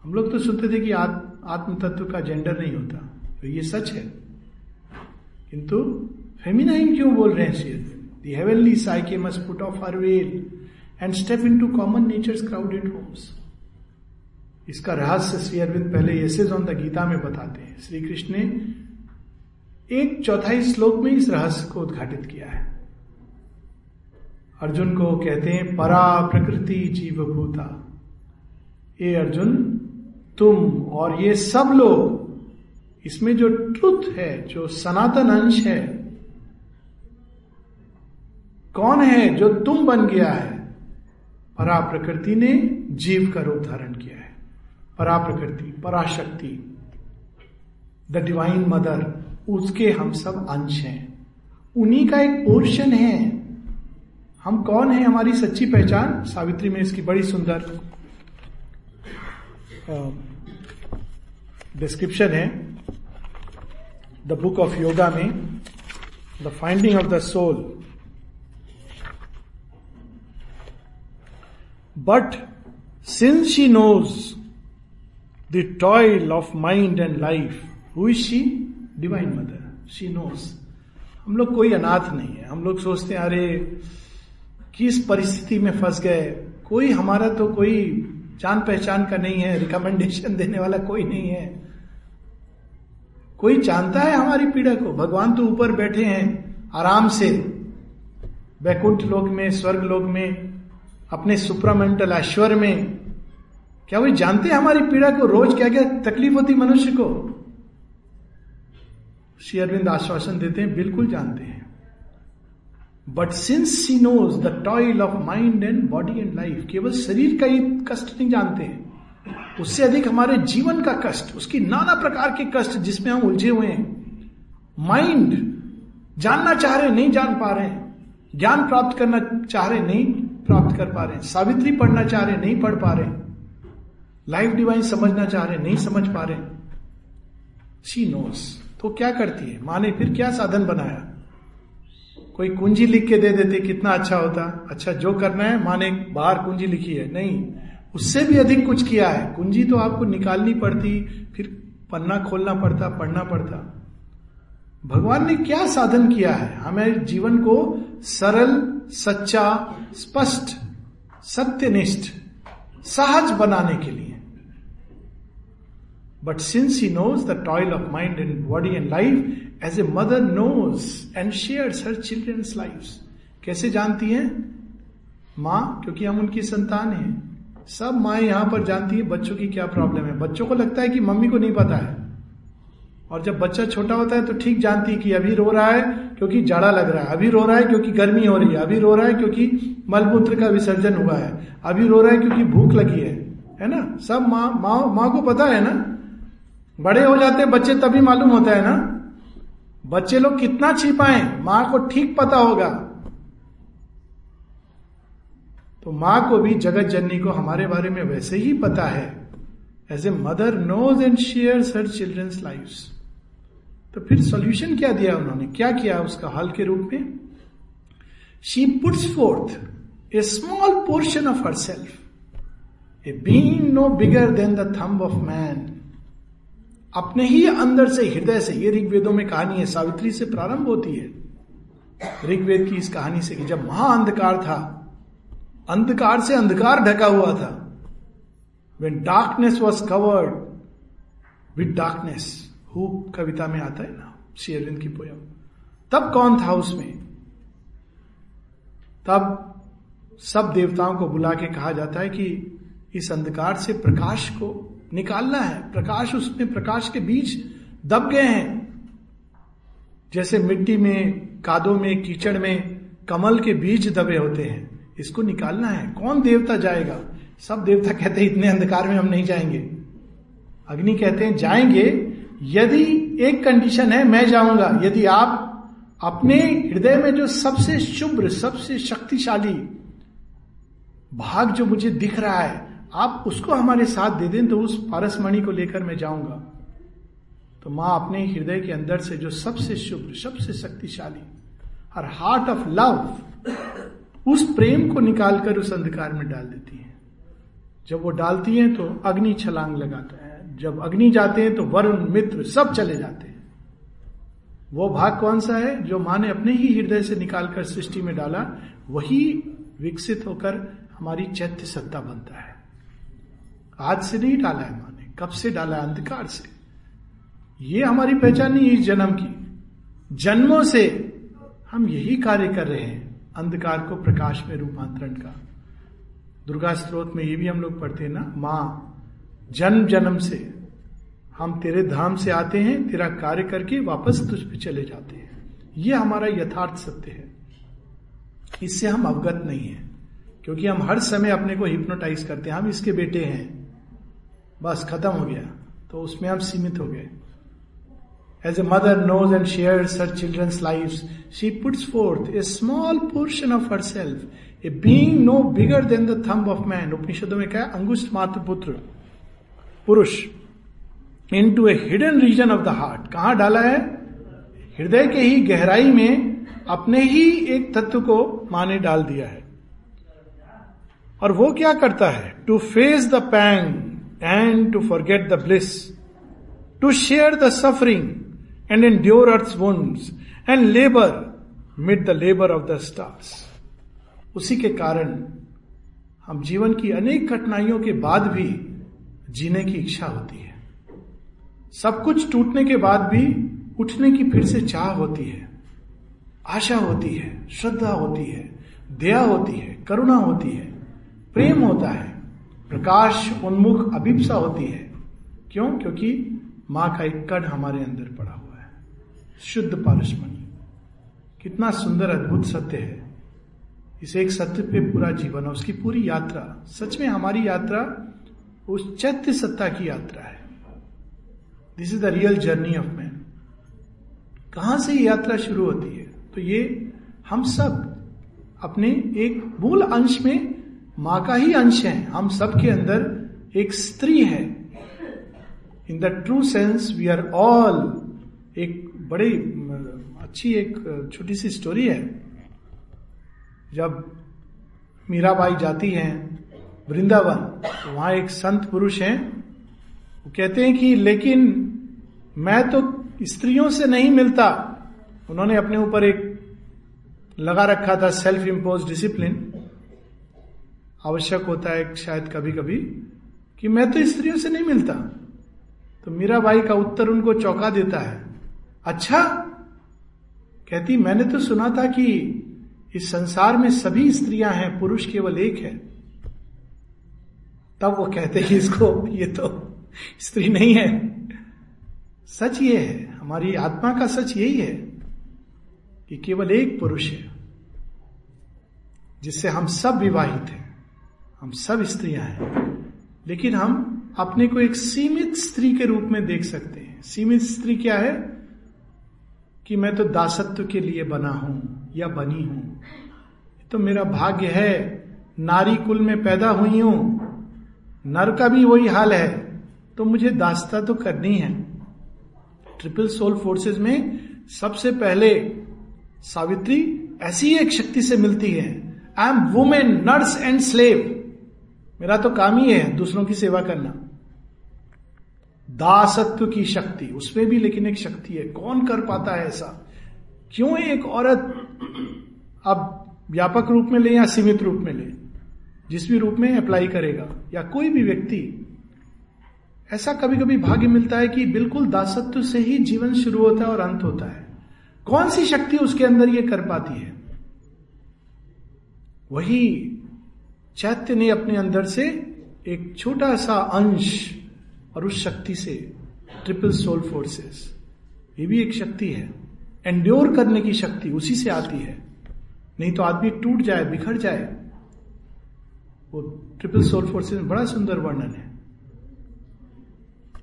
हम लोग तो सुनते थे कि आत्म तत्व का जेंडर नहीं होता। तो ये सच है। किंतु फेमिनाइन क्यों बोल रहे हैं सिर्फ़ heavenly psyche must put off her veil and step into common nature crowded homes इसका रहस्य श्री अरविंद पहले एसेज ऑन द गीता में बताते हैं। श्री कृष्ण ने एक चौथाई श्लोक में इस रहस्य को उद्घाटित किया है। अर्जुन को कहते हैं, परा प्रकृति जीव भूता ये अर्जुन तुम और ये सब लोग, इसमें जो ट्रुथ है, जो सनातन अंश है, कौन है जो तुम बन गया है? परा प्रकृति ने जीव का रूप धारण किया है। परा प्रकृति पराशक्ति द डिवाइन मदर उसके हम सब अंश हैं। उन्हीं का एक पोर्शन है। हम कौन है? हमारी सच्ची पहचान? सावित्री में इसकी बड़ी सुंदर डिस्क्रिप्शन है द बुक ऑफ़ योगा में the finding of the soul but since she knows the toil of mind and life who is she divine mother she knows हम लोग कोई अनाथ नहीं है। हम लोग सोचते हैं, अरे, किस परिस्थिति में फंस गए? कोई हमारा तो कोई जान पहचान का नहीं है रिकमेंडेशन देने वाला कोई नहीं है। कोई जानता है हमारी पीड़ा को? भगवान तो ऊपर बैठे हैं, आराम से। वैकुंठ लोक में, स्वर्ग लोक में, अपने सुप्रामेंटल ऐश्वर्य में। क्या वो जानते हैं हमारी पीड़ा को? रोज क्या क्या तकलीफ़ होती मनुष्य को? श्री अरविंद आश्वासन देते हैं, बिल्कुल जानते हैं। But since she knows the toil of mind and body and life केवल शरीर का ही कष्ट नहीं जानते हैं। उससे अधिक हमारे जीवन का कष्ट, उसकी नाना प्रकार के कष्ट जिसमें हम उलझे हुए हैं। माइंड जानना चाह रहे, नहीं जान पा रहे ज्ञान प्राप्त करना चाह रहे, नहीं प्राप्त कर पा रहे सावित्री पढ़ना चाह रहे, नहीं पढ़ पा रहे लाइफ डिवाइन समझना चाह रहे, नहीं समझ पा रहे सी नोस तो क्या करती है? माँ ने फिर क्या साधन बनाया? कोई कुंजी लिख के दे देते, कितना अच्छा होता। अच्छा जो करना है, माने बाहर कुंजी लिखी है। नहीं, उससे भी अधिक कुछ किया है। कुंजी तो आपको निकालनी पड़ती, फिर पन्ना खोलना पड़ता, पढ़ना पड़ता। भगवान ने क्या साधन किया है? हमें जीवन को सरल, सच्चा, स्पष्ट, सत्यनिष्ठ, सहज बनाने के लिए। But since he knows the toil of mind and body and life as a mother knows and share her children's life कैसे जानती हैं? माँ, क्योंकि हम उनकी संतान हैं। सब माए यहाँ पर जानती है बच्चों की क्या प्रॉब्लम है। बच्चों को लगता है कि मम्मी को नहीं पता है। और जब बच्चा छोटा होता है तो ठीक जानती है कि अभी रो रहा है क्योंकि जाड़ा लग रहा है। अभी रो रहा है क्योंकि गर्मी हो रही है। अभी रो रहा है क्योंकि मलमूत्र का विसर्जन हुआ है। अभी रो रहा है क्योंकि भूख लगी है। है ना? सब माँ माँ माँ को पता है ना? बड़े हो जाते बच्चे तभी मालूम होता है ना। बच्चे लोग कितना छिपाए, माँ को ठीक पता होगा। तो माँ को भी जगत जननी को हमारे बारे में वैसे ही पता है as a mother knows and share her children's life तो फिर सॉल्यूशन क्या दिया उन्होंने? क्या किया उसका हल के रूप में? She puts forth a small portion of her self a being no bigger than the thumb of man अपने ही अंदर से, हृदय से, ये ऋग्वेदों में कहानी है, सावित्री से प्रारंभ होती है। ऋग्वेद की इस कहानी से कि जब महाअंधकार था, अंधकार से अंधकार ढका हुआ था when darkness was covered with darkness who कविता में आता है ना शेरविंद की पोयम। तब कौन था उसमें? तब सब देवताओं को बुला के कहा जाता है कि इस अंधकार से प्रकाश को निकालना है। प्रकाश उसमें प्रकाश के बीज दब गए हैं। जैसे मिट्टी में, कादों में, कीचड़ में कमल के बीज दबे होते हैं। इसको निकालना है। कौन देवता जाएगा? सब देवता कहते हैं, इतने अंधकार में हम नहीं जाएँगे। अग्नि कहते हैं, जाएँगे, यदि एक कंडीशन है, मैं जाऊँगा। यदि आप अपने हृदय में जो सबसे शुभ्र, सबसे शक्तिशाली भाग जो मुझे दिख रहा है आप उसको हमारे साथ दे दें तो उस पारसमणि को लेकर मैं जाऊँगा। तो माँ अपने हृदय के अंदर से जो सबसे शुभ सबसे शक्तिशाली हर हार्ट ऑफ़ लव उस प्रेम को निकालकर उस अंधकार में डाल देती है। जब वो डालती है तो अग्नि छलांग लगाता है। जब अग्नि जाते हैं तो वरुण, मित्र सब चले जाते हैं। वो भाग कौन सा है? जो माँ ने अपने ही हृदय से निकालकर सृष्टि में डाला, वही विकसित होकर हमारी चैत्य सत्ता बनता है। आज से नहीं डाला है माँ ने कब से डाला है अंधकार से? ये हमारी पहचान नहीं इस जन्म की। जन्मों से हम यही कार्य कर रहे हैं, अंधकार को प्रकाश में रूपांतरण का। दुर्गा स्त्रोत में ये भी हम लोग पढ़ते हैं ना, माँ, जन्म जन्म से हम तेरे धाम से आते हैं, तेरा कार्य करके वापस तुझ पे चले जाते हैं। ये हमारा यथार्थ सत्य है। इससे हम अवगत नहीं है, क्योंकि हम हर समय अपने को हिप्नोटाइज करते हैं। हम इसके बेटे हैं। बस खत्म हो गया। तो उसमें हम सीमित हो गए। As a mother knows and share her children's life she puts forth a small portion of her self a being no bigger than the thumb of man उपनिषदों में क्या अंगुष्ठ मात्र पुत्र पुरुष into a hidden region of the heart कहाँ डाला है? हृदय के ही गहराई में अपने ही एक तत्व को माने डाल दिया है। और वो क्या करता है? To face the pang and to forget the bliss, to share the suffering and endure earth's wounds and labor mid the labor of the stars. उसी के कारण हम जीवन की अनेक कठिनाइयों के बाद भी जीने की इच्छा होती है सब कुछ टूटने के बाद भी उठने की फिर से चाह होती है आशा होती है श्रद्धा होती है दया होती है करुणा होती है प्रेम होता है प्रकाश उन्मुख अभिप्सा होती है। क्यों? क्योंकि माँ का एक कण हमारे अंदर पड़ा हुआ है। शुद्ध पारसमणि। कितना सुंदर अद्भुत सत्य है। इस एक सत्य पे पूरा जीवन है उसकी पूरी यात्रा। सच में हमारी यात्रा उस चैत्य सत्ता की यात्रा है। This is the real journey of man कहाँ से यात्रा शुरू होती है? तो ये हम सब अपने एक मूल अंश में माँ का ही अंश है। हम सबके अंदर एक स्त्री है। In the true sense we are all एक बड़ी, अच्छी एक, छोटी सी स्टोरी है। जब मीराबाई जाती हैं वृंदावन तो वहाँ एक संत पुरुष हैं। वो कहते हैं कि, लेकिन मैं तो स्त्रियों से नहीं मिलता। उन्होंने अपने ऊपर एक लगा रखा था सेल्फ इम्पोज डिसिप्लिन आवश्यक होता है शायद कभी कभी कि मैं तो स्त्रियों से नहीं मिलता। तो मीरा भाई का उत्तर उनको चौंका देता है। अच्छा कहती, मैंने तो सुना था कि इस संसार में सभी स्त्रियाँ हैं, पुरुष केवल एक है। तब वो कहते हैं इसको, ये तो स्त्री नहीं है। सच ये है, हमारी आत्मा का सच यही है कि केवल एक पुरुष है, जिससे हम सब विवाहित हैं। हम सब स्त्रियाँ हैं। लेकिन हम अपने को एक सीमित स्त्री के रूप में देख सकते हैं। सीमित स्त्री क्या है? कि मैं तो दासत्व के लिए बना हूँ या बनी हूँ। तो मेरा भाग्य है। नारी कुल में पैदा हुई हूँ। नर का भी वही हाल है। तो मुझे दासता तो करनी है। ट्रिपल सोल फोर्सेस में सबसे पहले सावित्री ऐसी एक शक्ति से मिलती है। I am woman nurse and slave मेरा तो काम ही है दूसरों की सेवा करना। दासत्व की शक्ति उसमें भी लेकिन एक शक्ति है। कौन कर पाता है ऐसा? क्यों एक औरत अब व्यापक रूप में ले या सीमित रूप में ले? जिस भी रूप में अप्लाई करेगा, या कोई भी व्यक्ति, ऐसा कभी कभी भाग्य मिलता है कि बिल्कुल दासत्व से ही जीवन शुरू होता है और अंत होता है। कौन सी शक्ति उसके अंदर ये कर पाती है? वही चैत्य ने अपने अंदर से एक छोटा सा अंश और उस शक्ति से ट्रिपल सोल फोर्सेस ये भी एक शक्ति है। एंड्योर करने की शक्ति उसी से आती है। नहीं तो आदमी टूट जाए, बिखर जाए। वो ट्रिपल सोल फोर्सेस में बड़ा सुंदर वर्णन है।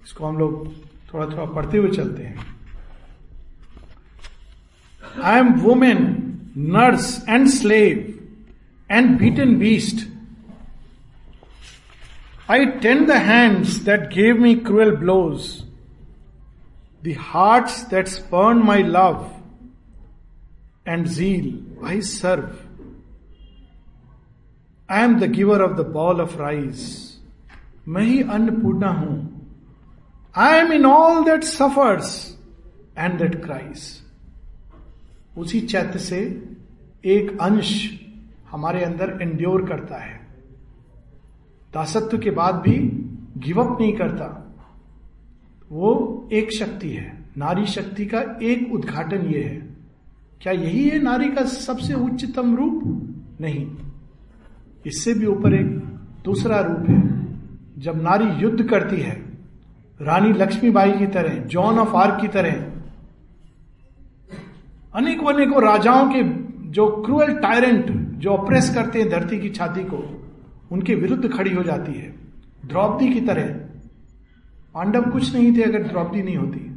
इसको हम लोग थोड़ा थोड़ा पढ़ते हुए चलते हैं। I am woman nurse and slave and beaten beast I tend the hands that gave me cruel blows, the hearts that spurn my love and zeal I serve. I am the giver of the ball of rice. मैं ही अन्नपूर्णा हूं I am in all that suffers and that cries उसी चैत्य से एक अंश हमारे अंदर endure करता है दासत्व के बाद भी गिवअप नहीं करता। वो एक शक्ति है। नारी शक्ति का एक उद्घाटन ये है। क्या यही है नारी का सबसे उच्चतम रूप? नहीं। इससे भी ऊपर एक दूसरा रूप है। जब नारी युद्ध करती है, रानी लक्ष्मीबाई की तरह, जॉन ऑफ़ आर्क की तरह अनेकों अनेकों राजाओं के जो क्रूअल टायरेंट जो ऑप्रेस करते हैं धरती की छाती को उनके विरुद्ध खड़ी हो जाती है। द्रौपदी की तरह, पांडव कुछ नहीं थे अगर द्रौपदी नहीं होती।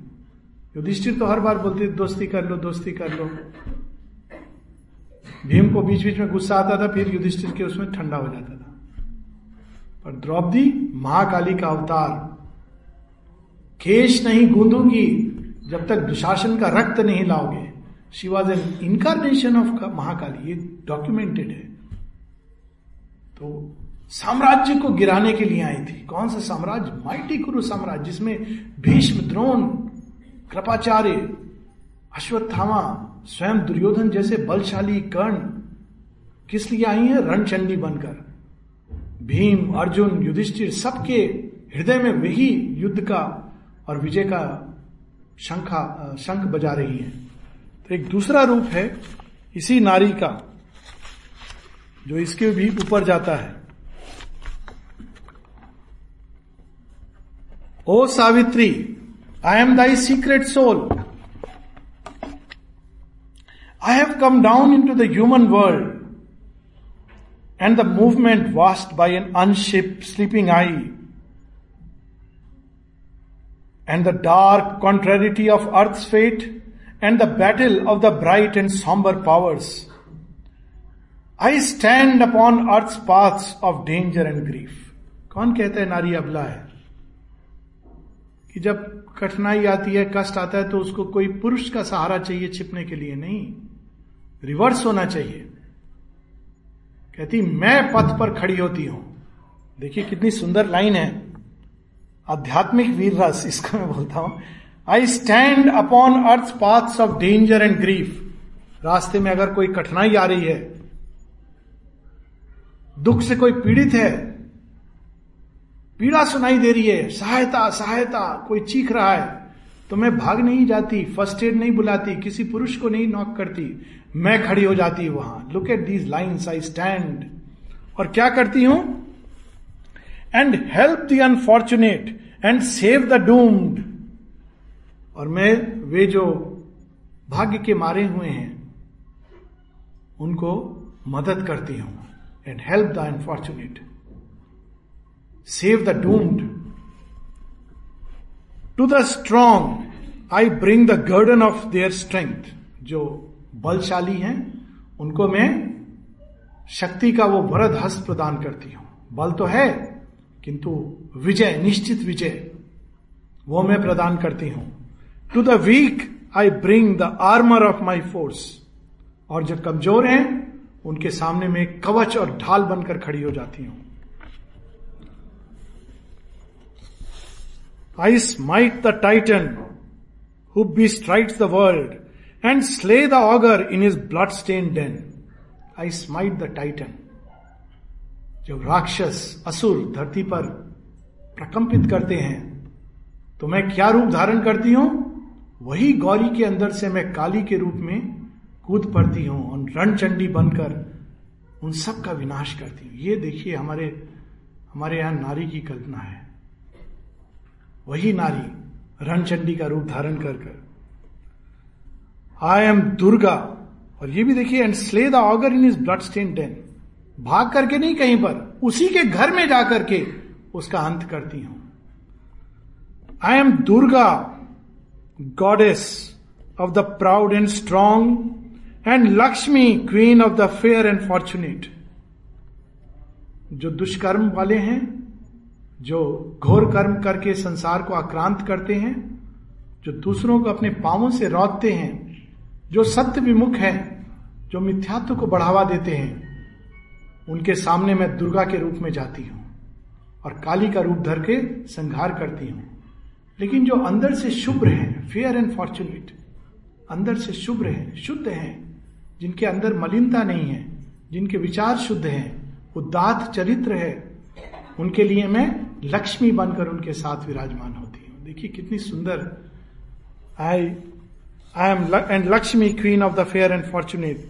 युधिष्ठिर तो हर बार बोलते, दोस्ती कर लो, दोस्ती कर लो। भीम को बीच बीच में गुस्सा आता था, फिर युधिष्ठिर के उसमें ठंडा हो जाता था। पर द्रौपदी, महाकाली का अवतार, केश नहीं गूंदूँगी, जब तक दुशासन का रक्त नहीं लाओगे। She was an incarnation of Mahakali ये डॉक्यूमेंटेड है। तो साम्राज्य को गिराने के लिए आई थी। कौन सा साम्राज्य? माइटी कुरु साम्राज्य, जिसमें भीष्म, द्रोण, कृपाचार्य, अश्वत्थामा, स्वयं दुर्योधन जैसे बलशाली कर्ण किस लिए आई है? रणचंडी बनकर। भीम, अर्जुन, युधिष्ठिर, सबके हृदय में वही युद्ध का और विजय का शंखा शंख बजा रही है। तो एक दूसरा रूप है इसी नारी का, जो इसके भी ऊपर जाता है। ओ Savitri I am thy secret soul I have come down into the human world and the movement watched by an unshipped sleeping eye, and the dark contrariety of earth's fate, and the battle of the bright and somber powers. I stand upon earth's paths of danger and grief. कौन कहता है नारी अबला है कि जब कठिनाई आती है, कष्ट आता है तो उसको कोई पुरुष का सहारा चाहिए छिपने के लिए। नहीं। रिवर्स होना चाहिए। कहती, मैं पथ पर खड़ी होती हूँ। देखिए, कितनी सुंदर लाइन है। आध्यात्मिक वीर रस, इसको मैं बोलता हूँ। I stand upon earth paths of danger and grief रास्ते में अगर कोई कठिनाई आ रही है, दुख से कोई पीड़ित है पीड़ा सुनाई दे रही है, सहायता सहायता, कोई चीख रहा है तो मैं भाग नहीं जाती फ़र्स्ट एड नहीं बुलाती, किसी पुरुष को नहीं नॉक करती, मैं खड़ी हो जाती वहाँ। Look at these lines I stand और क्या करती हूँ? And help the unfortunate and save the doomed और मैं, वे जो भाग्य के मारे हुए हैं, उनको मदद करती हूँ। And help the unfortunate save the doomed to the strong I bring the grandeur of their strength जो बलशाली हैं, उनको मैं शक्ति का वो वरद हस्त प्रदान करती हूँ। बल तो है, किंतु विजय, निश्चित विजय, वो मैं प्रदान करती हूँ। To the weak I bring the armour of my force और जो कमज़ोर हैं, उनके सामने में कवच और ढाल बनकर खड़ी हो जाती हूँ। I smite the titan who bestrides the world and slay the ogre in his blood stained den I smite the titan जो राक्षस असुर धरती पर प्रकंपित करते हैं तो मैं क्या रूप धारण करती हूँ? वही गौरी के अंदर से मैं काली के रूप में कूद पड़ती हूँ और रणचंडी बनकर उन सब का विनाश करती हूँ। ये देखिए हमारे हमारे यहाँ नारी की कल्पना है। वही नारी रणचंडी का रूप धारण कर कर। I am Durga. और ये भी देखिए and slay the ogre in his blood stained den भाग करके नहीं कहीं पर, उसी के घर में जाकर के उसका अंत करती हूँ। I am Durga goddess of the proud and strong and Lakshmi queen of the fair and fortunate जो दुष्कर्म वाले हैं जो घोर कर्म करके संसार को आक्रांत करते हैं, जो दूसरों को अपने पावों से रौदते हैं, जो सत्य विमुख है, जो मिथ्यात्व को बढ़ावा देते हैं, उनके सामने मैं दुर्गा के रूप में जाती हूँ और काली का रूप धर के संहार करती हूँ। लेकिन जो अंदर से शुभ्र है फेयर एंड फॉर्चुनेट अंदर से शुभ्र है, शुद्ध है, जिनके अंदर मलिनता नहीं है, जिनके विचार शुद्ध हैं उदात चरित्र है, उनके लिए मैं लक्ष्मी बनकर उनके साथ विराजमान होती है। देखिए कितनी सुंदर। I I am and Lakshmi queen of the fair and fortunate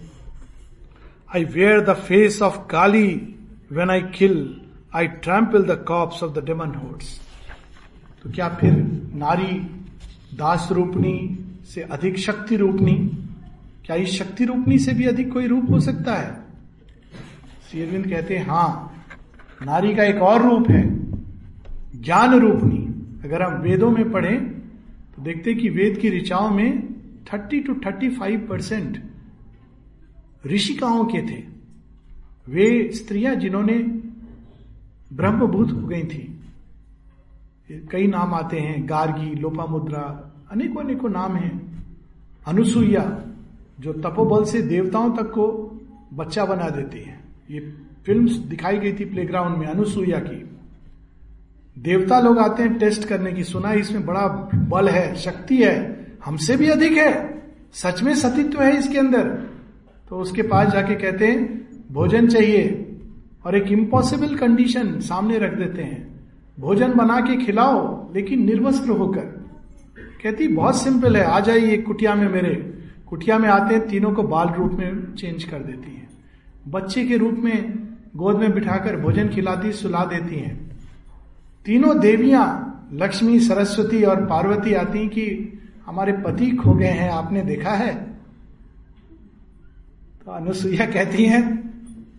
I wear the face of Kali when I kill I trample the corpse of the demon hordes तो क्या फिर नारी दास रूपनी से अधिक शक्ति रूपनी? क्या इस शक्ति रूपनी से भी अधिक कोई रूप हो सकता है? श्री अरविंद कहते हैं, हाँ, नारी का एक और रूप है। ज्ञान रूपनी अगर हम वेदों में पढ़ें तो देखते कि वेद की ऋचाओं में thirty two thirty five percent ऋषिकाओं के थे। वे स्त्रियाँ जिन्होंने ब्रह्मभूत हो गई थी। कई नाम आते हैं, गार्गी, लोपामुद्रा अनेकों अनेकों नाम हैं। अनुसुईया, जो तपोबल से देवताओं तक को बच्चा बना देती है। ये फिल्म्स दिखाई गई थी प्लेग्राउंड में अनुसुईया की। देवता लोग आते हैं टेस्ट करने की, सुना इसमें बड़ा बल है, शक्ति है, हमसे भी अधिक है। सच में सतित्व है इसके अंदर। तो उसके पास जाके कहते हैं, भोजन चाहिए। और एक इम्पॉसिबल कंडीशन सामने रख देते हैं। भोजन बना के खिलाओ, लेकिन निर्वस्त्र होकर। कहती, बहुत सिंपल है, आ जाइए कुटिया में मेरे। कुटिया में आते हैं, तीनों को बाल रूप में चेंज कर देती है। बच्चे के रूप में गोद में बिठाकर भोजन खिलाती, सुला देती हैं। तीनों देवियाँ, लक्ष्मी, सरस्वती और पार्वती आती कि हमारे पति खो गए हैं, आपने देखा है? तो अनुसुईया कहती हैं,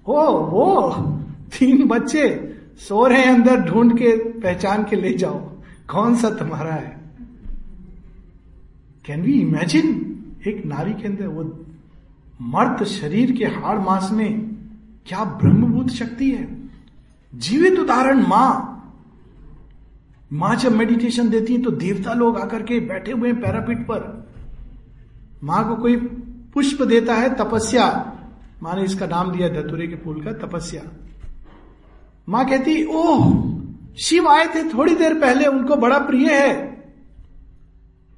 ओ, वो, तीन बच्चे सो रहे हैं अंदर, ढूंढ के, पहचान के ले जाओ। कौन सा तुम्हारा है? कैन वी इमेजिन एक नारी के अंदर, वो मर्द शरीर के हाड़ मास में, क्या ब्रह्मभूत शक्ति है? जीवित उदाहरण माँ माँ जब मेडिटेशन देती है तो देवता लोग आकर के बैठे हुए हैं पैरापिट पर। माँ को कोई पुष्प देता है, तपस्या। माँ ने इसका नाम दिया धतुरे के फूल का, तपस्या। माँ कहती, ओह, शिव आए थे थोड़ी देर पहले, उनको बड़ा प्रिय है।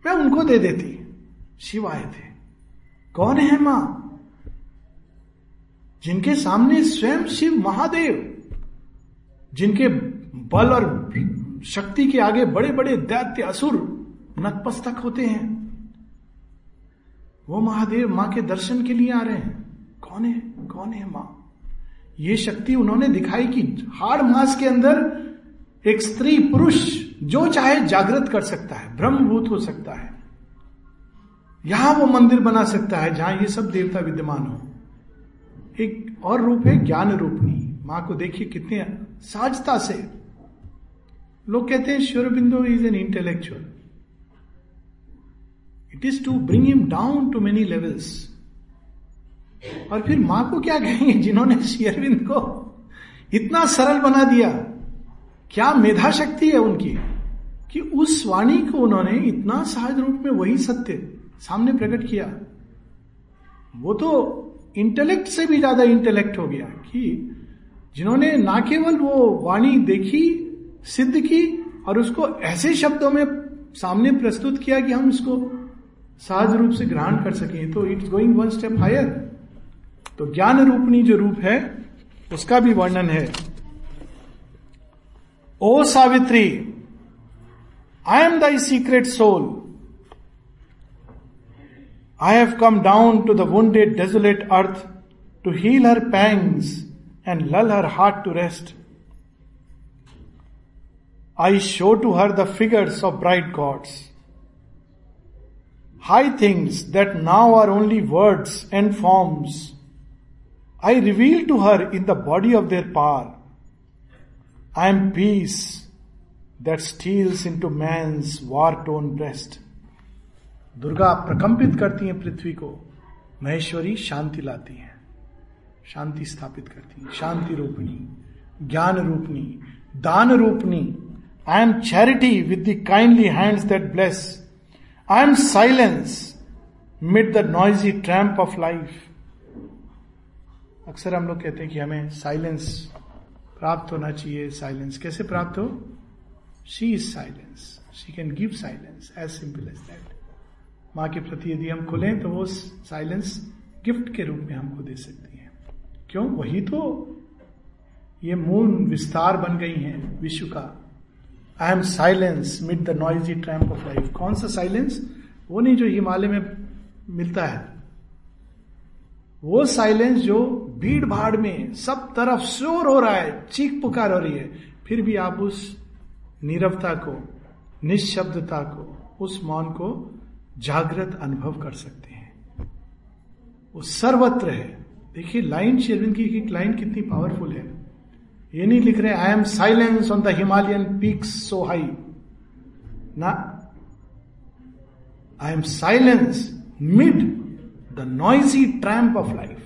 मैं उनको दे देती। शिव आए थे। कौन है माँ? जिनके सामने स्वयं शिव महादेव, जिनके बल और शक्ति के आगे बड़े बड़े दैत्य असुर नतपस्तक होते हैं। वो महादेव माँ के दर्शन के लिए आ रहे हैं। कौन है? कौन है माँ? ये शक्ति उन्होंने दिखाई कि हाड़ मास के अंदर एक स्त्री पुरुष जो चाहे जागृत कर सकता है, ब्रह्मभूत हो सकता है। यहाँ वो मंदिर बना सकता है जहाँ ये सब देवता विद्यमान हो। एक और रूप है ज्ञान रूपनी माँ को देखिए कितने साजता से लोग कहते हैं Sri Aurobindo is an intellectual it is to bring him down to many levels और फिर माँ को क्या कहेंगे, जिन्होंने शेयरविंद को इतना सरल बना दिया? क्या मेधा शक्ति है उनकी? कि उस वाणी को उन्होंने इतना सहज रूप में वही सत्य सामने प्रकट किया। वो तो इंटेलेक्ट से भी ज़्यादा इंटेलेक्ट हो गया कि जिन्होंने ना केवल वो वाणी देखी सिद्ध की और उसको ऐसे शब्दों में सामने प्रस्तुत किया कि हम इसको सहज रूप से ग्रहण कर सकें तो it's going one step higher तो ज्ञान रूपनी जो रूप है, उसका भी वर्णन है। O Savitri I am thy secret soul I have come down to the wounded desolate earth to heal her pangs and lull her heart to rest I show to her the figures of bright gods. High things that now are only words and forms, I reveal to her in the body of their power. I am peace that steals into man's war torn breast. Durga प्रकंपित करती हैं पृथ्वी को महेश्वरी शांति लाती हैं शांति स्थापित करती हैं शांति रूपणी ज्ञान रूपणी दान रूपणी I am charity with the kindly hands that bless. I am silence mid the noisy tramp of life. अक्सर हम लोग कहते हैं कि हमें साइलेंस प्राप्त होना चाहिए। साइलेंस कैसे प्राप्त हो? She is silence she can give silence as simple as that माँ के प्रति यदि हम खुलें तो वो साइलेंस गिफ्ट के रूप में हमको दे सकती है। क्यों? वही तो ये मूल विस्तार बन गई है विश्व का। I am silence mid the noisy tramp of life कौन सा साइलेंस वो नहीं जो हिमालय में मिलता है। वो साइलेंस जो भीड़ भाड़ में सब तरफ़ शोर हो रहा है, चीख पुकार हो रही है, फिर भी आप उस नीरवता को, निशब्दता को, उस मौन को जागृत अनुभव कर सकते हैं। वो सर्वत्र है। देखिए, लाइन शेरविन की एक लाइन कितनी पावरफुल है। ये नहीं लिख रहे I am silence on the Himalayan peaks so high ना I am silence mid the noisy tramp of life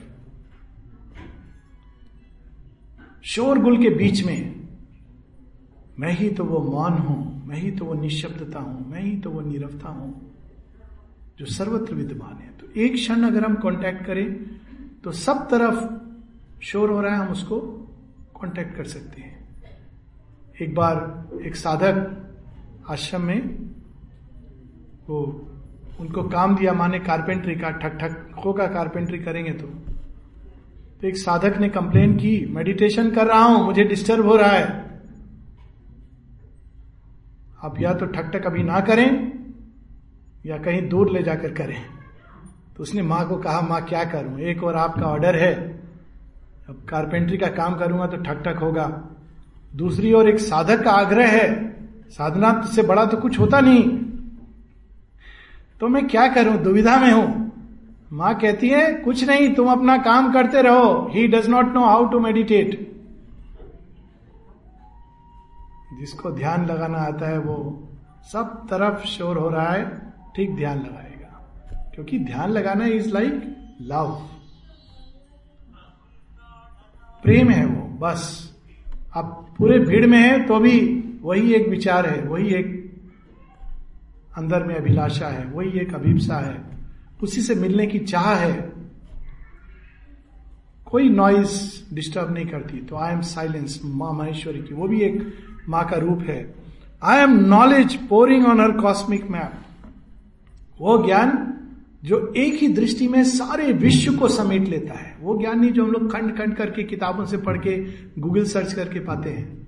शोरगुल के बीच में मैं ही तो वो मौन हूँ मैं ही तो वो निशब्दता हूँ मैं ही तो वो निरवता हूँ जो सर्वत्र विद्यमान है तो एक क्षण अगर हम कांटेक्ट करें तो सब तरफ़ शोर हो रहा है हम उसको कांटेक्ट कर सकते हैं। एक बार एक साधक आश्रम में वो उनको काम दिया, माने कारपेंट्री का, ठक ठक का कारपेंट्री करेंगे तो। तो एक साधक ने कंप्लेन की मेडिटेशन कर रहा हूँ, मुझे डिस्टर्ब हो रहा है। आप या तो ठक ठक अभी ना करें, या कहीं दूर ले जाकर करें। तो उसने माँ को कहा, माँ, क्या करूँ? एक और आपका ऑर्डर है। अब कारपेंट्री का काम करूँगा तो ठक ठक होगा। दूसरी ओर एक साधक का आग्रह है, साधना से बड़ा तो कुछ होता नहीं। तो मैं क्या करूँ? दुविधा में हूँ। माँ कहती है, कुछ नहीं, तुम अपना काम करते रहो। He does not know how to meditate जिसको ध्यान लगाना आता है, वो सब तरफ़ शोर हो रहा है, ठीक ध्यान लगाएगा। क्योंकि ध्यान लगाना इज़ लाइक लव प्रेम है वो, बस। अब पूरे भीड़ में है तो भी वही एक विचार है, वही एक अंदर में अभिलाषा है, वही एक अभिप्सा है। उसी से मिलने की चाह है। कोई नॉइज़ डिस्टर्ब नहीं करती। तो आई एम साइलेंस माँ महेश्वरी की, वो भी एक माँ का रूप है। I am knowledge pouring on her cosmic map वो ज्ञान जो एक ही दृष्टि में सारे विश्व को समेट लेता है। वो ज्ञान नहीं जो हम लोग खंड खंड करके किताबों से पढ़ के गूगल सर्च करके पाते हैं।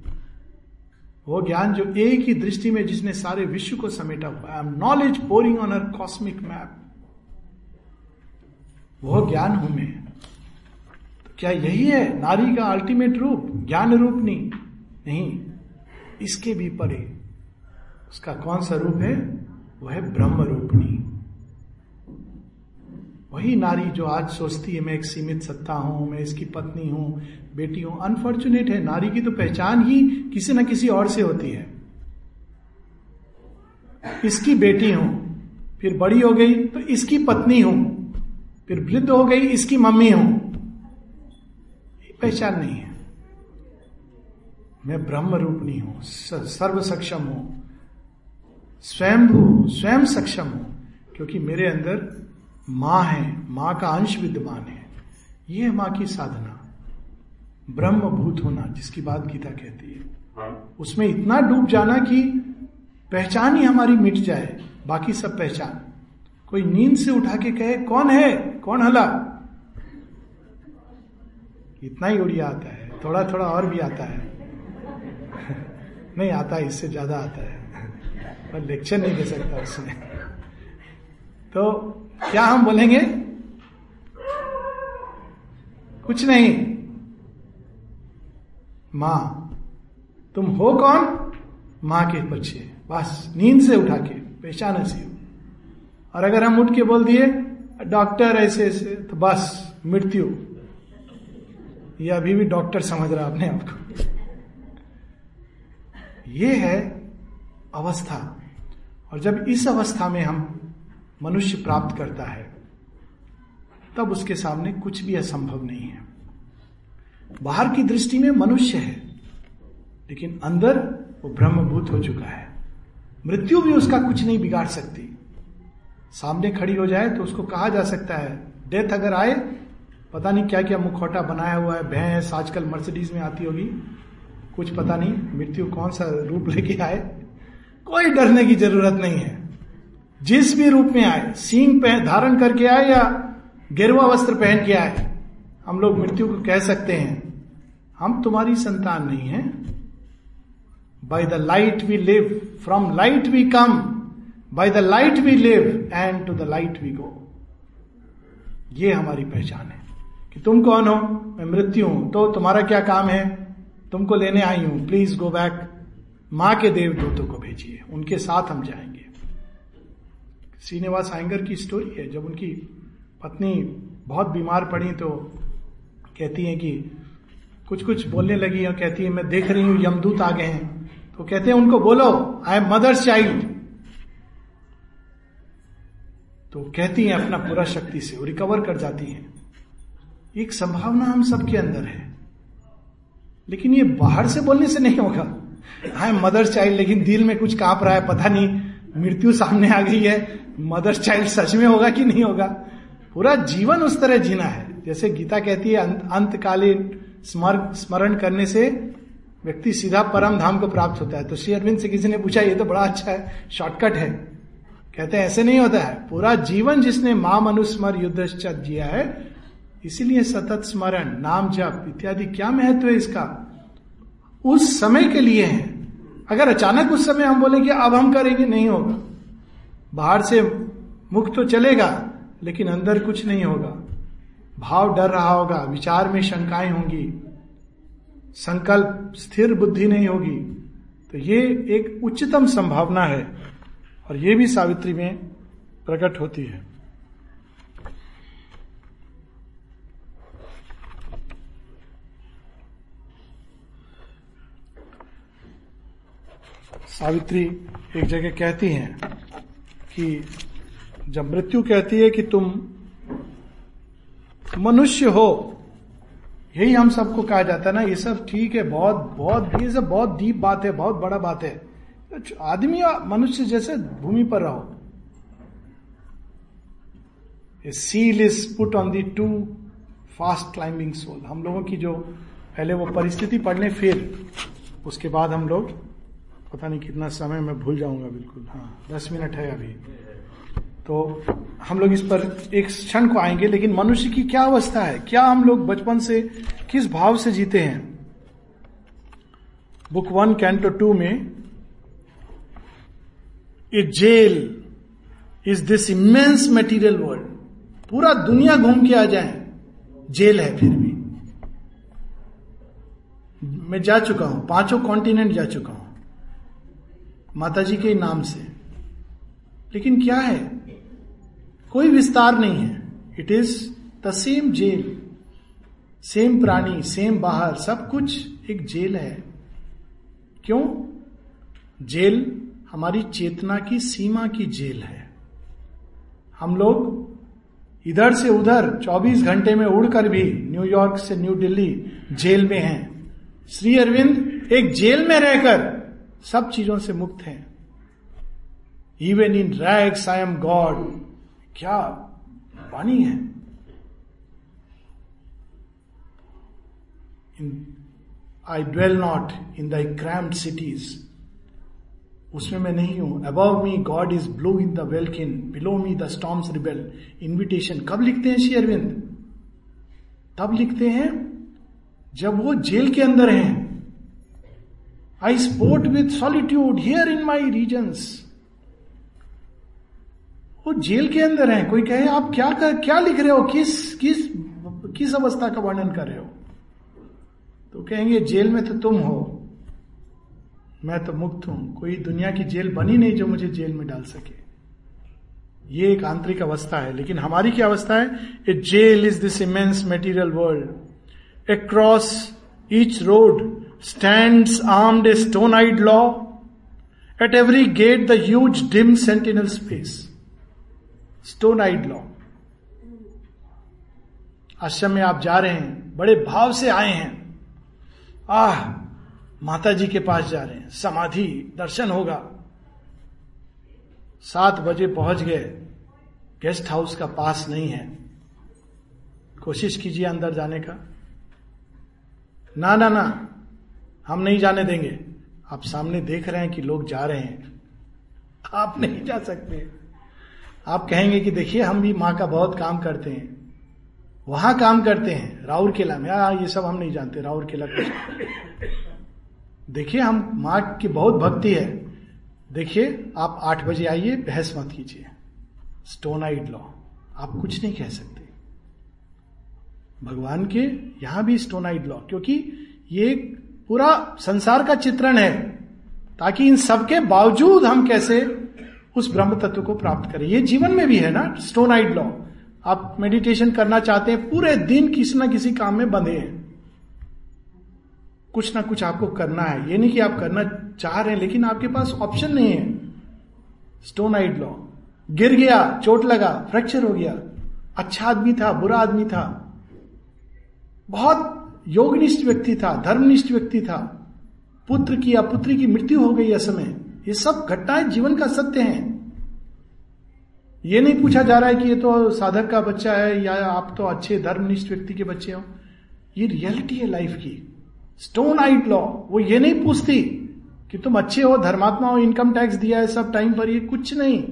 वो ज्ञान जो एक ही दृष्टि में जिसने सारे विश्व को समेटा हुआ am knowledge pouring on her cosmic map वो ज्ञान हूँ मैं। तो क्या यही है? नारी का अल्टीमेट रूप? ज्ञान रूप नहीं। नहीं। इसके भी परे। उसका कौन सा रूप है? वो है ब्रह्म रूपनी वही नारी जो आज सोचती है, मैं एक सीमित सत्ता हूँ, मैं इसकी पत्नी हूँ, बेटी हूँ। अनफॉर्चुनेट है, नारी की तो पहचान ही किसी न किसी और से होती है। इसकी बेटी हूँ, फिर बड़ी हो गई तो इसकी पत्नी हूँ, फिर वृद्ध हो गई, इसकी मम्मी हूँ। पहचान नहीं है। मैं ब्रह्म रूपनी हूँ सर्व सक्षम हूँ स्वयं स्वयं सक्षम हूँ, क्योंकि मेरे अंदर माँ है माँ का अंश विद्यमान है। ये है माँ की साधना। ब्रह्म भूत होना जिसकी बात गीता कहती है। हाँ। उसमें इतना डूब जाना कि पहचान ही हमारी मिट जाए बाकी सब पहचान। कोई नींद से उठा के कहे कौन है? कौन हला? इतना ही उड़िया आता है। थोड़ा थोड़ा और भी आता है। नहीं आता इससे ज़्यादा आता है। पर लेक्चर नहीं दे सकता उसमें। तो क्या हम बोलेंगे? कुछ नहीं। माँ, तुम हो कौन? माँ के बच्चे बस, नींद से उठा के पहचान ऐसी हो और अगर हम उठ के बोल दिए, डॉक्टर, ऐसे ऐसे तो बस, मृत्यु। ये अभी भी डॉक्टर समझ रहा अपने आप को। ये है अवस्था। और जब इस अवस्था में हम मनुष्य प्राप्त करता है, तब उसके सामने कुछ भी असंभव नहीं है। बाहर की दृष्टि में मनुष्य है, लेकिन अंदर वो ब्रह्मभूत हो चुका है। मृत्यु भी उसका कुछ नहीं बिगाड़ सकती। सामने खड़ी हो जाए तो उसको कहा जा सकता है, डेथ अगर आए, पता नहीं क्या क्या मुखौटा बनाया हुआ है, भैंस, आजकल मर्सिडीज में आती होगी। कुछ पता नहीं, मृत्यु कौन सा रूप लेके आए। कोई डरने की ज़रूरत नहीं है। जिस भी रूप में आए, सींग धारण करके आए या गेरुआ वस्त्र पहन के आए, हम लोग मृत्यु को कह सकते हैं, हम तुम्हारी संतान नहीं है। By the light we live from light we come by the light we live and to the light we go ये हमारी पहचान है कि तुम कौन हो? मैं मृत्यु हूँ तो तुम्हारा क्या काम है? तुमको लेने आई हूँ प्लीज़ गो बैक माँ के देवदूतों को भेजिए, उनके साथ हम जाएँगे। श्रीनिवास आयंगर की स्टोरी है। जब उनकी पत्नी बहुत बीमार पड़ी तो कहती हैं कि कुछ कुछ बोलने लगी और कहती है, मैं देख रही हूँ, यमदूत आ गए हैं। तो कहते हैं उनको, बोलो आई एम मदर्स चाइल्ड तो कहती हैं अपना पूरा शक्ति से रिकवर कर जाती हैं। एक संभावना हम सबके अंदर है। लेकिन ये बाहर से बोलने से नहीं होगा। आई एम मदर्स चाइल्ड लेकिन दिल में कुछ काँप रहा है, पता नहीं, मृत्यु सामने आ गई है। मदर्स चाइल्ड सच में होगा कि नहीं होगा? पूरा जीवन उस तरह जीना है। जैसे गीता कहती है अंतकालीन स्मरण करने से व्यक्ति सीधा परम धाम को प्राप्त होता है। तो श्री अरविंद से किसी ने पूछा, ये तो बड़ा अच्छा है शॉर्टकट है। कहते हैं, ऐसे नहीं होता है। पूरा जीवन जिसने माम अनुस्मर युद्ध जिया है, इसीलिए सतत स्मरण, नाम जप इत्यादि क्या महत्व है इसका? उस समय के लिए है। अगर अचानक उस समय हम बोले कि अब हम करेंगे, नहीं होगा। बाहर से मुख तो चलेगा, लेकिन अंदर कुछ नहीं होगा। भाव डर रहा होगा, विचार में शंकाएँ होंगी। संकल्प, स्थिर बुद्धि नहीं होगी। तो ये एक उच्चतम संभावना है, और ये भी सावित्री में प्रकट होती है। सावित्री एक जगह कहती हैं कि जब मृत्यु कहती है कि तुम मनुष्य हो, यही हम सबको कहा जाता है ना, ये सब ठीक है, बहुत बहुत, ये सब बहुत डीप बात है, बहुत बड़ा बात है। आदमी मनुष्य जैसे भूमि पर रहो। Seal is put on the too fast climbing soul हम लोगों की जो पहले वो परिस्थिति पढ़ लें, फिर उसके बाद हम लोग पता नहीं कितना समय मैं भूल जाऊँगा बिल्कुल हाँ दस मिनट है अभी। तो हम लोग इस पर एक क्षण को आएँगे, लेकिन मनुष्य की क्या अवस्था है? क्या हम लोग बचपन से किस भाव से जीते हैं? बुक वन, कैंटो टू में, a jail is this immense material world. पूरा दुनिया घूम के आ जाए, जेल है फिर भी। मैं जा चुका हूँ, पाँचों कॉन्टिनेंट जा चुका हूँ। माता जी के नाम से। लेकिन क्या है? कोई विस्तार नहीं है। It is the same jail same प्राणी सेम बाहर, सब कुछ एक जेल है। क्यों? जेल हमारी चेतना की सीमा की जेल है। हम लोग इधर से उधर 24 घंटे में उड़कर भी न्यूयॉर्क से न्यू दिल्ली जेल में हैं। श्री अरविंद एक जेल में रहकर सब चीज़ों से मुक्त हैं। Even in rags I am God क्या वाणी है? I dwell not in thy crammed cities उसमें मैं नहीं हूँ। Above me God is blue in the welkin below me the storms rebel invitation कब लिखते हैं श्री अरविंद? तब लिखते हैं जब वो जेल के अंदर हैं। I sport with solitude here in my regions वो जेल के अंदर हैं। कोई कहे आप क्या कर, क्या लिख रहे हो? किस किस किस अवस्था का वर्णन कर रहे हो? तो कहेंगे जेल में तो तुम हो। मैं तो मुक्त हूँ। कोई दुनिया की जेल बनी नहीं जो मुझे जेल में डाल सके। ये एक आंतरिक अवस्था है लेकिन हमारी क्या अवस्था है? A jail is this immense material world across each road stand armed a stone eyed law at every gate the huge dim sentinel space stone eyed law आश्रम में आप जा रहे हैं, बड़े भाव से आए हैं। आह माता जी के पास जा रहे हैं। समाधि, दर्शन होगा। सात बजे पहुँच गए। गेस्ट हाउस का पास नहीं है। कोशिश कीजिए अंदर जाने का। ना ना ना। हम नहीं जाने देंगे। आप सामने देख रहे हैं कि लोग जा रहे हैं। आप नहीं जा सकते। आप कहेंगे कि देखिए हम भी माँ का बहुत काम करते हैं। वहाँ काम करते हैं राउर केला में। आ, ये सब हम नहीं जानते राउर केला कुछ। देखिए हम माँ की बहुत भक्ति है। देखिए आप आठ बजे आइए बहस मत कीजिए। Stone eyed law. आप कुछ नहीं कह सकते। भगवान के यहाँ भी स्टोन आइड लॉ क्योंकि ये पूरा संसार का चित्रण है, ताकि इन सबके बावजूद हम कैसे उस ब्रह्म तत्व को प्राप्त करें। ये जीवन में भी है ना स्टोन आइड लॉ आप मेडिटेशन करना चाहते हैं, पूरे दिन किसी ना किसी काम में बंधे हैं। कुछ ना कुछ आपको करना है। ये नहीं कि आप करना चाह रहे हैं, लेकिन आपके पास ऑप्शन नहीं है। स्टोन आइड लॉ गिर गया, चोट लगा फ्रैक्चर हो गया। अच्छा आदमी था, बुरा आदमी था। बहुत योगनिष्ठ व्यक्ति था, धर्मनिष्ठ व्यक्ति था। पुत्र की या पुत्री की मृत्यु हो गई असमय ये सब घटनाएँ जीवन का सत्य है। ये नहीं पूछा जा रहा है कि ये तो साधक का बच्चा है या आप तो अच्छे धर्मनिष्ठ व्यक्ति के बच्चे हो। ये रियलिटी है लाइफ की। स्टोन आइट लॉ वो ये नहीं पूछती कि तुम अच्छे हो, धर्मात्मा हो इनकम टैक्स दिया है सब टाइम पर, ये कुछ नहीं।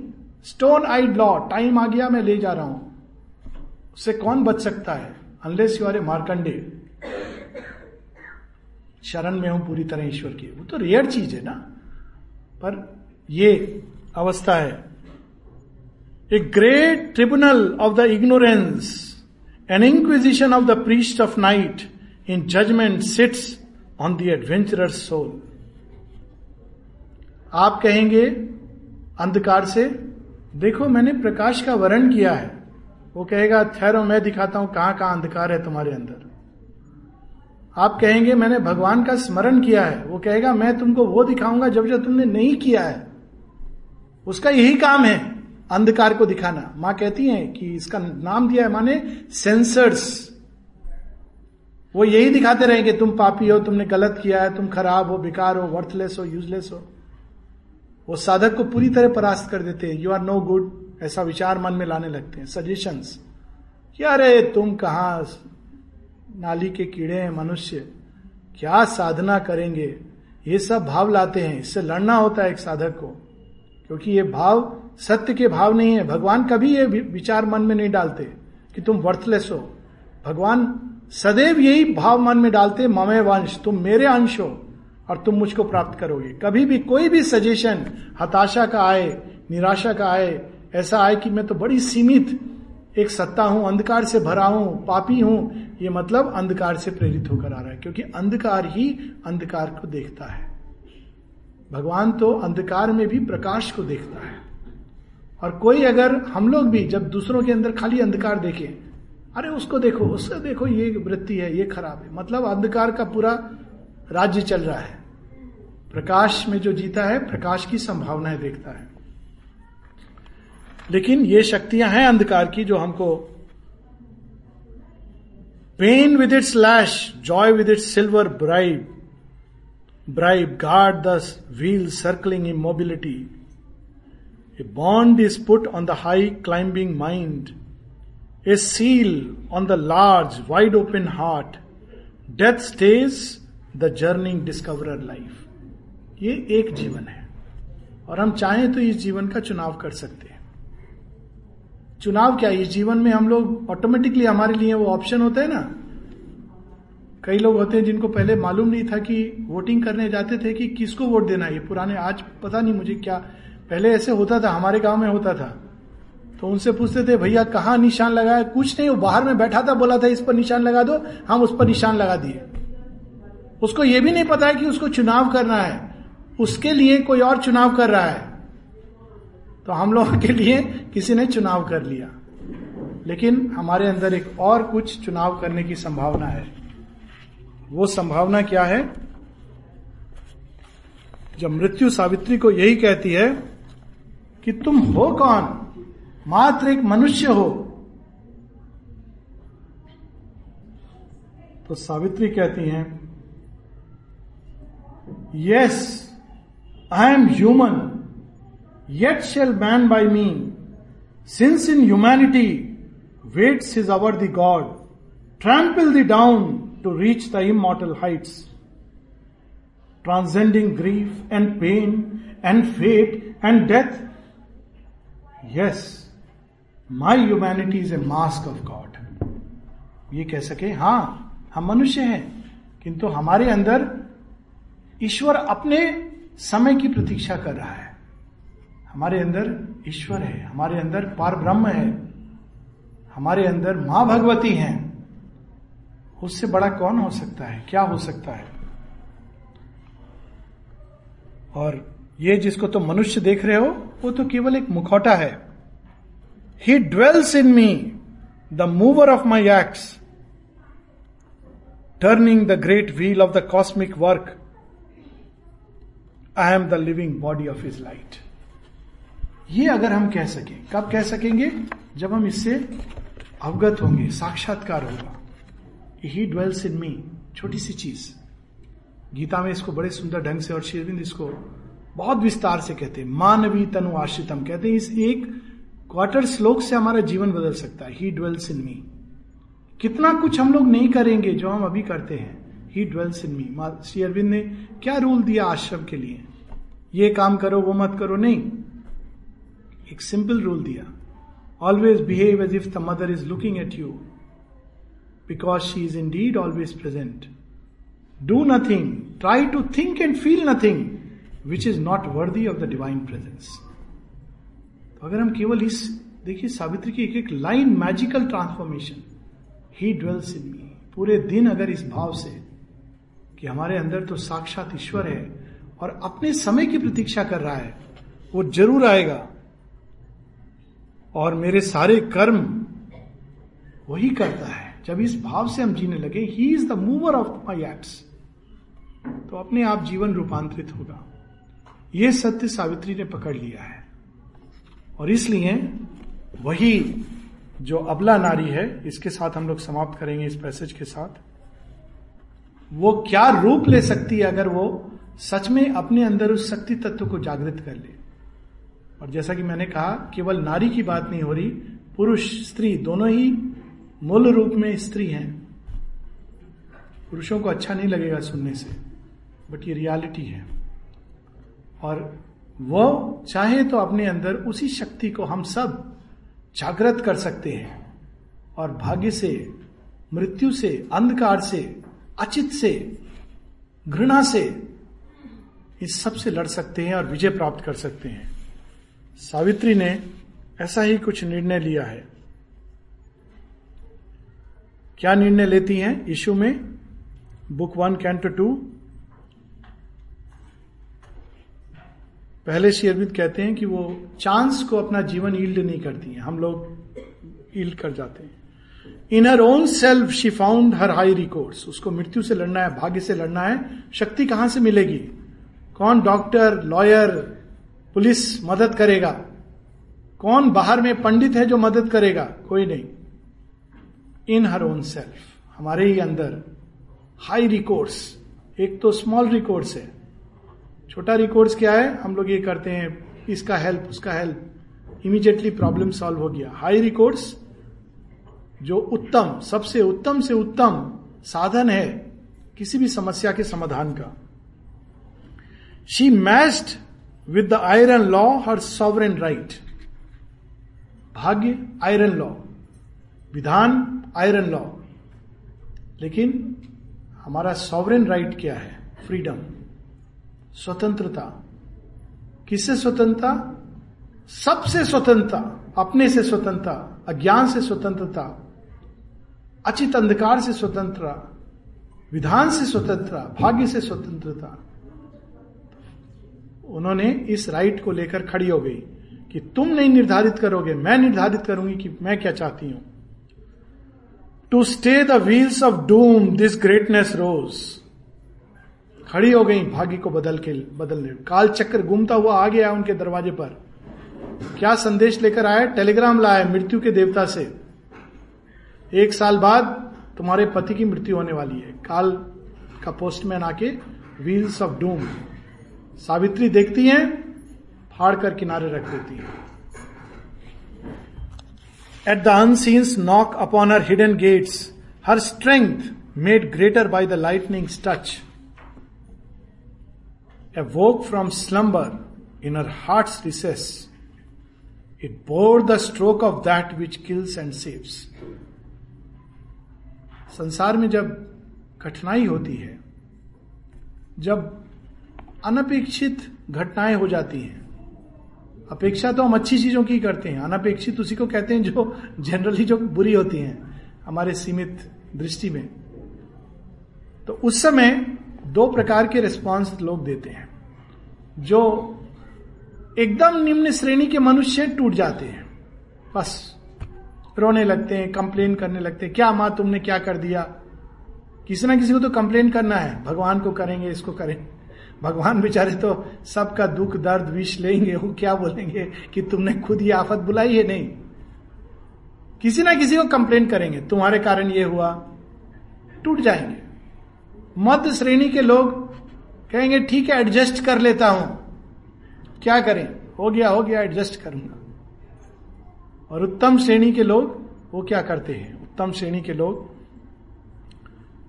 स्टोन आइड लॉ टाइम आ गया, मैं ले जा रहा हूँ। उससे कौन बच सकता है? Unless you are a Markandeya शरण में हूँ, पूरी तरह ईश्वर की। वो तो रेयर चीज़ है ना। पर ये अवस्था है। A great tribunal of the ignorance an inquisition of the priest of night in judgment sits on the adventurer soul आप कहेंगे, अंधकार से, देखो, मैंने प्रकाश का वर्ण किया है। वो कहेगा, ठहरो, मैं दिखाता हूँ कहाँ कहाँ अंधकार है तुम्हारे अंदर। आप कहेंगे, मैंने भगवान का स्मरण किया है। वो कहेगा, मैं तुमको वो दिखाऊँगा जब जब तुमने नहीं किया है। उसका यही काम है, अंधकार को दिखाना। माँ कहती है कि इसका नाम दिया है माने सेंसर्स वो यही दिखाते रहेंगे, तुम पापी हो, तुमने गलत किया है, तुम खराब हो, बेकार हो वर्थलेस हो यूजलेस हो। वो साधक को पूरी तरह परास्त कर देते हैं। यू आर नो गुड ऐसा विचार मन में लाने लगते हैं। सजेशंस अरे, तुम कहा नाली के कीड़े हैं, मनुष्य। क्या साधना करेंगे? ये सब भाव लाते हैं। इससे लड़ना होता है एक साधक को। क्योंकि ये भाव सत्य के भाव नहीं है। भगवान कभी ये विचार मन में नहीं डालते कि तुम वर्थलेस हो। भगवान सदैव यही भाव मन में डालते, ममे वंश, तुम मेरे अंश हो और तुम मुझको प्राप्त करोगे। कभी भी कोई भी सजेशन हताशा का आए, निराशा का आए, ऐसा आए कि मैं तो बड़ी सीमित एक सत्ता हूँ, अंधकार से भरा हूँ, पापी हूँ, ये मतलब अंधकार से प्रेरित होकर आ रहा है, क्योंकि अंधकार ही अंधकार को देखता है। भगवान तो अंधकार में भी प्रकाश को देखता है। और कोई अगर हम लोग भी जब दूसरों के अंदर खाली अंधकार देखें, अरे उसको देखो उसको देखो, ये वृत्ति है, ये खराब है। मतलब अंधकार का पूरा राज्य चल रहा है। प्रकाश में जो जीता है, प्रकाश की संभावनाएँ देखता है। लेकिन ये शक्तियाँ हैं अंधकार की जो हमको pain with its lash joy with its silver bribe bribe guard the wheel circling in mobility a bond is put on the high climbing mind a seal on the large wide open heart death stage the journeying discover life ये एक जीवन है। और हम चाहें तो इस जीवन का चुनाव कर सकते चुनाव क्या इस जीवन में हम लोग ऑटोमेटिकली हमारे लिए वो ऑप्शन होता है ना? कई लोग होते हैं जिनको पहले मालूम नहीं था कि वोटिंग करने जाते थे कि किसको वोट देना है। पुराने, आज पता नहीं मुझे क्या, पहले ऐसे होता था, हमारे गाँव में होता था। तो उनसे पूछते थे, भैया, कहाँ निशान लगाया? कुछ नहीं, वो बाहर में बैठा था, बोला था, इस पर निशान लगा दो, हम उस पर निशान लगा दिए। उसको ये भी नहीं पता है कि उसको चुनाव करना है। उसके लिए कोई और चुनाव कर रहा है। तो हम लोगों के लिए किसी ने चुनाव कर लिया। लेकिन हमारे अंदर एक और कुछ चुनाव करने की संभावना है। वो संभावना क्या है? जब मृत्यु सावित्री को यही कहती है कि तुम हो कौन? मात्र एक मनुष्य हो। तो सावित्री कहती हैं yes I am human Yet shall man by me, since in humanity waits his hour the God, trample thee down to reach the immortal heights. Transcending grief and pain and fate and death. Yes, my humanity is a mask of God. ये कह सके हाँ हम मनुष्य हैं किंतु हमारे अंदर ईश्वर अपने समय की प्रतीक्षा कर रहा है हमारे अंदर ईश्वर है, हमारे अंदर पार ब्रह्म है, हमारे अंदर माँ भगवती हैं। उससे बड़ा कौन हो सकता है? क्या हो सकता है? और ये जिसको तो मनुष्य देख रहे हो, वो तो केवल एक मुखौटा है। He dwells in me the mover of my acts turning the great wheel of the cosmic work I am the living body of his light ये अगर हम कह सकें, कब कह सकेंगे? जब हम इससे अवगत होंगे, साक्षात्कार होगा। ही ड्वेल्स इन मी छोटी सी चीज़। गीता में इसको बड़े सुंदर ढंग से और शेरविंद इसको बहुत विस्तार से कहते हैं। मानवी तनु आश्रितम कहते हैं, इस एक क्वार्टर श्लोक से हमारा जीवन बदल सकता है। ही ड्वेल्स इन मी कितना कुछ हम लोग नहीं करेंगे जो हम अभी करते हैं। He dwells in me Shri Aurobindo ने क्या रूल दिया आश्रम के लिए? ये काम करो, वो मत करो, नहीं। एक सिंपल रूल दिया। Always behave as if the mother is looking at you because she is indeed always present do nothing try to think and feel nothing which is not worthy of the divine presence तो अगर हम केवल इस, देखिए सावित्री की एक एक line magical transformation he dwells in me पूरे दिन अगर इस भाव से कि हमारे अंदर तो साक्षात ईश्वर है और अपने समय की प्रतीक्षा कर रहा है, वो ज़रूर आएगा। और मेरे सारे कर्म वही करता है। जब इस भाव से हम जीने लगे he is the mover of my acts तो अपने आप जीवन रूपांतरित होगा। यह सत्य सावित्री ने पकड़ लिया है। और इसलिए वही जो अबला नारी है, इसके साथ हम लोग समाप्त करेंगे इस पैसेज के साथ। वो क्या रूप ले सकती है अगर वो सच में अपने अंदर उस शक्ति तत्व को जागृत कर ले? और जैसा कि मैंने कहा, केवल नारी की बात नहीं हो रही, पुरुष, स्त्री, दोनों ही मूल रूप में स्त्री हैं। पुरुषों को अच्छा नहीं लगेगा सुनने से बट ये रियलिटी है। और वो चाहे तो अपने अंदर उसी शक्ति को हम सब जागृत कर सकते हैं और भाग्य से, मृत्यु से, अंधकार से, अचित से, घृणा से इस सबसे लड़ सकते हैं और विजय प्राप्त कर सकते हैं। सावित्री ने ऐसा ही कुछ निर्णय लिया है। क्या निर्णय लेती हैं? यीशु में, बुक वन, कैंटो टू। पहले शेयरविद कहते हैं कि वो चांस को अपना जीवन ईल्ड नहीं करती हैं। हम लोग ईल्ड कर जाते हैं। In her own self she found her high records उसको मृत्यु से लड़ना है, भाग्य से लड़ना है। शक्ति कहाँ से मिलेगी? कौन? डॉक्टर लॉयर पुलिस मदद करेगा। कौन बाहर में पंडित है जो मदद करेगा? कोई नहीं। इन हर ओन सेल्फ हमारे ही अंदर हाई रिकॉर्ड्स एक तो स्मॉल रिकॉर्ड्स है। छोटा रिकॉर्ड्स क्या है? हम लोग ये करते हैं, इसका हेल्प उसका हेल्प इमीडिएटली प्रॉब्लम सॉल्व हो गया। हाई रिकॉर्ड्स जो उत्तम, सबसे उत्तम से उत्तम साधन है, किसी भी समस्या के समाधान का। She matched with the iron law her sovereign right भाग्य आयरन लॉ विधान आयरन लॉ लेकिन हमारा सॉवरन राइट क्या है फ्रीडम स्वतंत्रता किससे स्वतंत्रता सबसे स्वतंत्रता अपने से स्वतंत्रता अज्ञान से स्वतंत्रता अचित अंधकार से स्वतंत्रता विधान से स्वतंत्रता भाग्य से स्वतंत्रता उन्होंने इस राइट को लेकर खड़ी हो गई कि तुम नहीं निर्धारित करोगे, मैं निर्धारित करूँगी कि मैं क्या चाहती हूँ। To stay the wheels of doom this greatness rose खड़ी हो गई भाग्य को बदल के, बदलने। काल चक्र घूमता हुआ आ गया उनके दरवाजे पर। क्या संदेश लेकर आया टेलीग्राम लाया मृत्यु के देवता से। एक साल बाद तुम्हारे पति की मृत्यु होने वाली है। काल का पोस्टमैन आके व्हील्स ऑफ़ डूम सावित्री देखती हैं, फाड़ कर किनारे रख देती है। At the unseen's knock upon her hidden gates her strength made greater by the lightning touch awoke from slumber in her heart recess it bore the stroke of that which kills and saves संसार में जब कठिनाई होती है, जब अनपेक्षित घटनाएँ हो जाती हैं। अपेक्षा तो हम अच्छी चीज़ों की करते हैं, अनपेक्षित उसी को कहते हैं जो जनरली जो बुरी होती हैं, हमारे सीमित दृष्टि में। तो उस समय दो प्रकार के रिस्पॉन्स लोग देते हैं, जो एकदम निम्न श्रेणी के मनुष्य टूट जाते हैं। बस, रोने लगते हैं कंप्लेन करने लगते हैं, क्या माँ, तुमने क्या कर दिया? किसी ना किसी को तो कंप्लेन करना है, भगवान को करेंगे, इसको करेंगे। भगवान बेचारे तो सबका दुख, दर्द, विष लेंगे, वो क्या बोलेंगे कि तुमने खुद ये आफत बुलाई है नहीं? किसी ना किसी को कंप्लेन करेंगे, तुम्हारे कारण ये हुआ, टूट जाएँगे। मध्य श्रेणी के लोग कहेंगे, ठीक है एडजस्ट कर लेता हूँ। क्या करें? हो गया हो गया एडजस्ट करूँगा। और उत्तम श्रेणी के लोग वो क्या करते हैं? उत्तम श्रेणी के लोग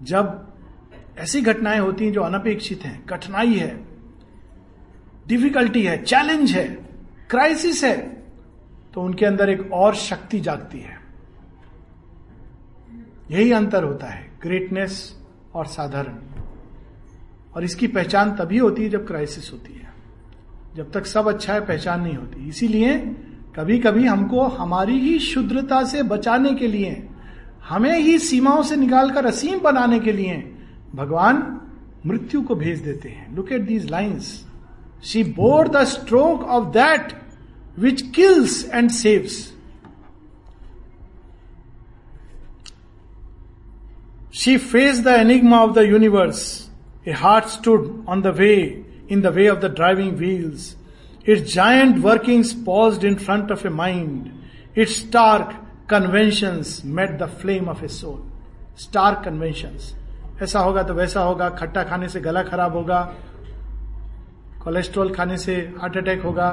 जब ऐसी घटनाएँ होती हैं जो अनपेक्षित हैं, कठिनाई है डिफिकल्टी है चैलेंज है क्राइसिस है तो उनके अंदर एक और शक्ति जागती है। यही अंतर होता है ग्रेटनेस और साधारण। और इसकी पहचान तभी होती है जब क्राइसिस होती है। जब तक सब अच्छा है, पहचान नहीं होती। इसीलिए कभी कभी हमको हमारी ही शुद्रता से बचाने के लिए, हमें ही सीमाओं से निकालकर असीम बनाने के लिए भगवान मृत्यु को भेज देते हैं। Look at these lines she bore the stroke of that which kills and saves she face the enigma of the universe a heart stood on the way in the way of the driving wheels its giant working pause in front of a mind its stark convention met the flame of a soul stark convention ऐसा होगा तो वैसा होगा, खट्टा खाने से गला खराब होगा कोलेस्ट्रॉल खाने से हार्ट अटैक होगा,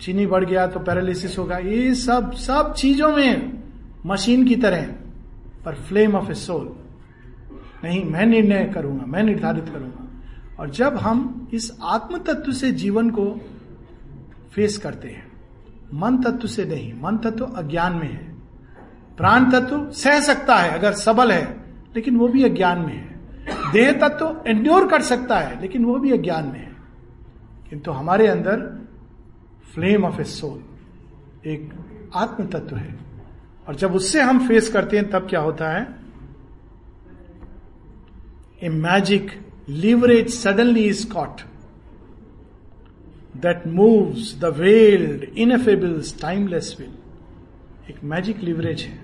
चीनी बढ़ गया तो पैरालिसिस होगा, ये सब सब चीज़ों में मशीन की तरह पर फ्लेम ऑफ़ ए सोल नहीं, मैं निर्णय करूँगा, मैं निर्धारित करूँगा। और जब हम इस आत्म तत्व से जीवन को फेस करते हैं, मन तत्व से नहीं, मन तत्व अज्ञान में है। प्राण तत्व सह सकता है, अगर सबल है लेकिन वो भी अज्ञान में है। देह तत्व तो एंड्योर कर सकता है, लेकिन वो भी अज्ञान में है। किंतु हमारे अंदर फ्लेम ऑफ़ ए सोल एक आत्म तत्व है। और जब उससे हम फेस करते हैं, तब क्या होता है? A magic leverage suddenly is caught that moves the veiled ineffable's timeless will एक मैजिक लिवरेज है।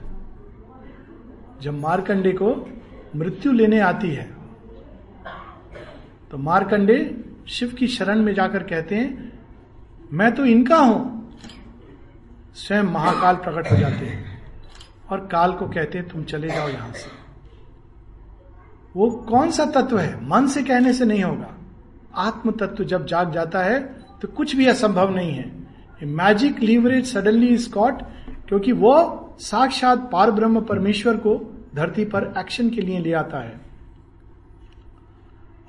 जब मारकंडे को मृत्यु लेने आती है। तो मारकंडे शिव की शरण में जाकर कहते हैं, मैं तो इनका हूँ। स्वयं महाकाल प्रकट हो जाते हैं और काल को कहते हैं, तुम चले जाओ यहाँ से। वो कौन सा तत्व है? मन से कहने से नहीं होगा। आत्म तत्व जब जाग जाता है तो कुछ भी असंभव नहीं है। मैजिक लीवरेज सडनली स्कॉट क्योंकि वो साक्षात पार ब्रह्म परमेश्वर को धरती पर एक्शन के लिए ले आता है।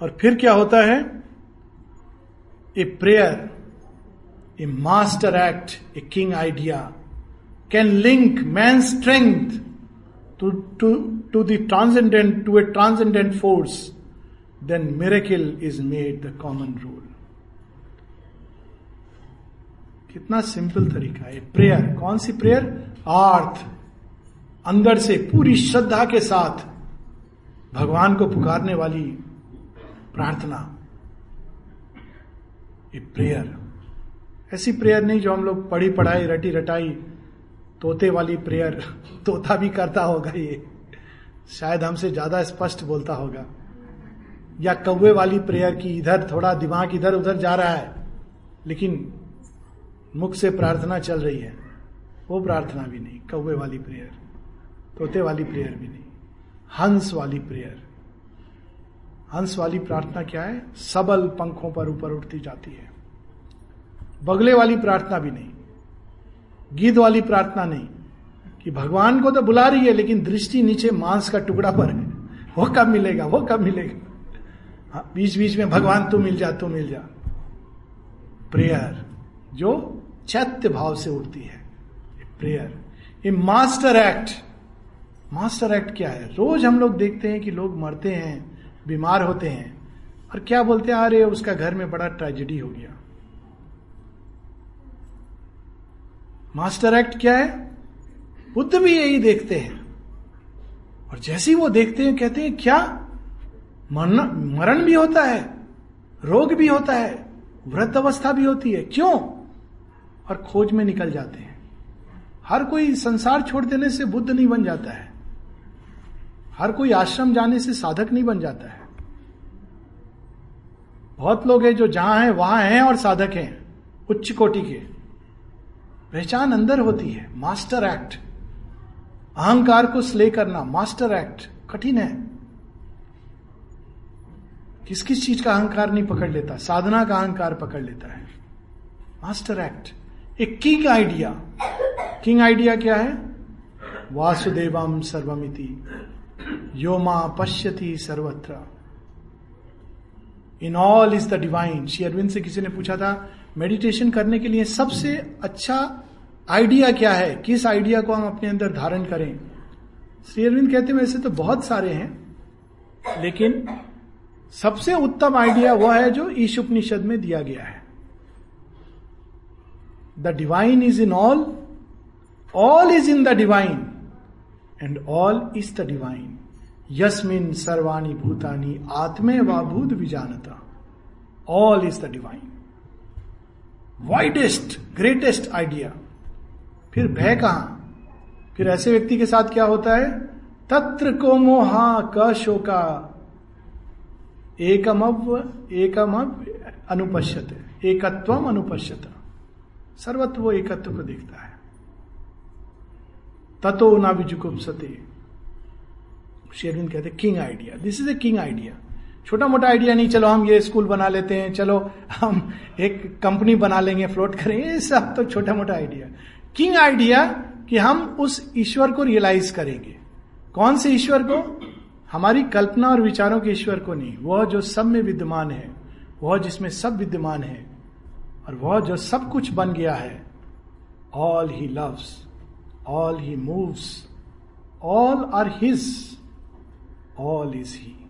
और फिर क्या होता है? A prayer a master act a king idea can link man strength to to to transcendent to a transcendent force then miracle is made the common rule कितना सिंपल तरीका है। प्रेयर कौन सी प्रेयर आर्थ अंदर से पूरी श्रद्धा के साथ भगवान को पुकारने वाली प्रार्थना ये प्रेयर ऐसी प्रेयर नहीं जो हम लोग पढ़ी, पढ़ाई, रटी, रटाई, तोते वाली प्रेयर तोता भी करता होगा ये। शायद हमसे ज़्यादा स्पष्ट बोलता होगा। या कौवे वाली प्रेयर की इधर थोड़ा दिमाग इधर उधर जा रहा है, लेकिन मुख से प्रार्थना चल रही है। वो प्रार्थना भी नहीं, कौवे वाली प्रेयर तोते वाली प्रेयर भी नहीं। हंस वाली प्रेयर हंस वाली प्रार्थना क्या है? सबल पंखों पर ऊपर उठती जाती है। बगले वाली प्रार्थना भी नहीं। गीत वाली प्रार्थना नहीं। कि भगवान को तो बुला रही है, लेकिन दृष्टि नीचे मांस का टुकड़ा पर है। वो कब मिलेगा? वो कब मिलेगा? हाँ बीच बीच में भगवान, तू मिल जा, तू मिल जा। प्रेयर जो चैत्य भाव से उठती है। Prayer a master act master act क्या है? रोज हम लोग देखते हैं कि लोग मरते हैं, बीमार होते हैं, और क्या बोलते हैं, अरे, उसका घर में बड़ा ट्रेजिडी हो गया। मास्टर एक्ट क्या है? बुद्ध भी यही देखते हैं। और जैसे ही वो देखते हैं, कहते हैं, क्या? मरण भी होता है, रोग भी होता है, वृद्ध अवस्था भी होती है, क्यों? और खोज में निकल जाते हैं। हर कोई संसार छोड़ देने से बुद्ध नहीं बन जाता है। हर कोई आश्रम जाने से साधक नहीं बन जाता है। बहुत लोग हैं जो जहाँ हैं, वहाँ हैं और साधक हैं, उच्च कोटि के। पहचान अंदर होती है, मास्टर एक्ट। अहंकार को स्ले करना, मास्टर एक्ट, कठिन है। किस किस चीज़ का अहंकार नहीं पकड़ लेता? साधना का अहंकार पकड़ लेता है। मास्टर एक्ट, एक किंग आइडिया। किंग आइडिया क्या है? वासुदेवम सर्वमिति। योमा पश्यति सर्वत्र in all is the divine Shri Aurobindo से किसी ने पूछा था मेडिटेशन करने के लिए सबसे अच्छा आइडिया क्या है? किस आइडिया को हम अपने अंदर धारण करें? श्री अरविंद कहते हैं, वैसे तो बहुत सारे हैं, लेकिन सबसे उत्तम आइडिया वह है जो ईश उपनिषद में दिया गया है। The divine is in all all is in the divine and all is the divine यस्मिन सर्वाणी भूतानी आत्मे व भूत विजानता all is the divine widest greatest idea फिर भय कहाँ? फिर ऐसे व्यक्ति के साथ क्या होता है? तत्र को मोहा क। शोका एकमव एकमव अनुपश्यत। एकत्व अनुपश्यत। सर्वत्र वो एकत्व को देखता है। ततो ना सते शेरविंद कहते king idea this is a king idea छोटा मोटा आइडिया नहीं, चलो हम ये स्कूल बना लेते हैं, चलो हम एक कंपनी बना लेंगे फ्लोट करेंगे ये सब तो छोटा मोटा आइडिया किंग आइडिया कि हम उस ईश्वर को रियलाइज़ करेंगे। कौन से ईश्वर को? हमारी कल्पना और विचारों के ईश्वर को नहीं। वह जो सब में विद्यमान है, वह जिसमें सब विद्यमान है, और वह जो सब कुछ बन गया है all he loves all he moves, all are his, all is he.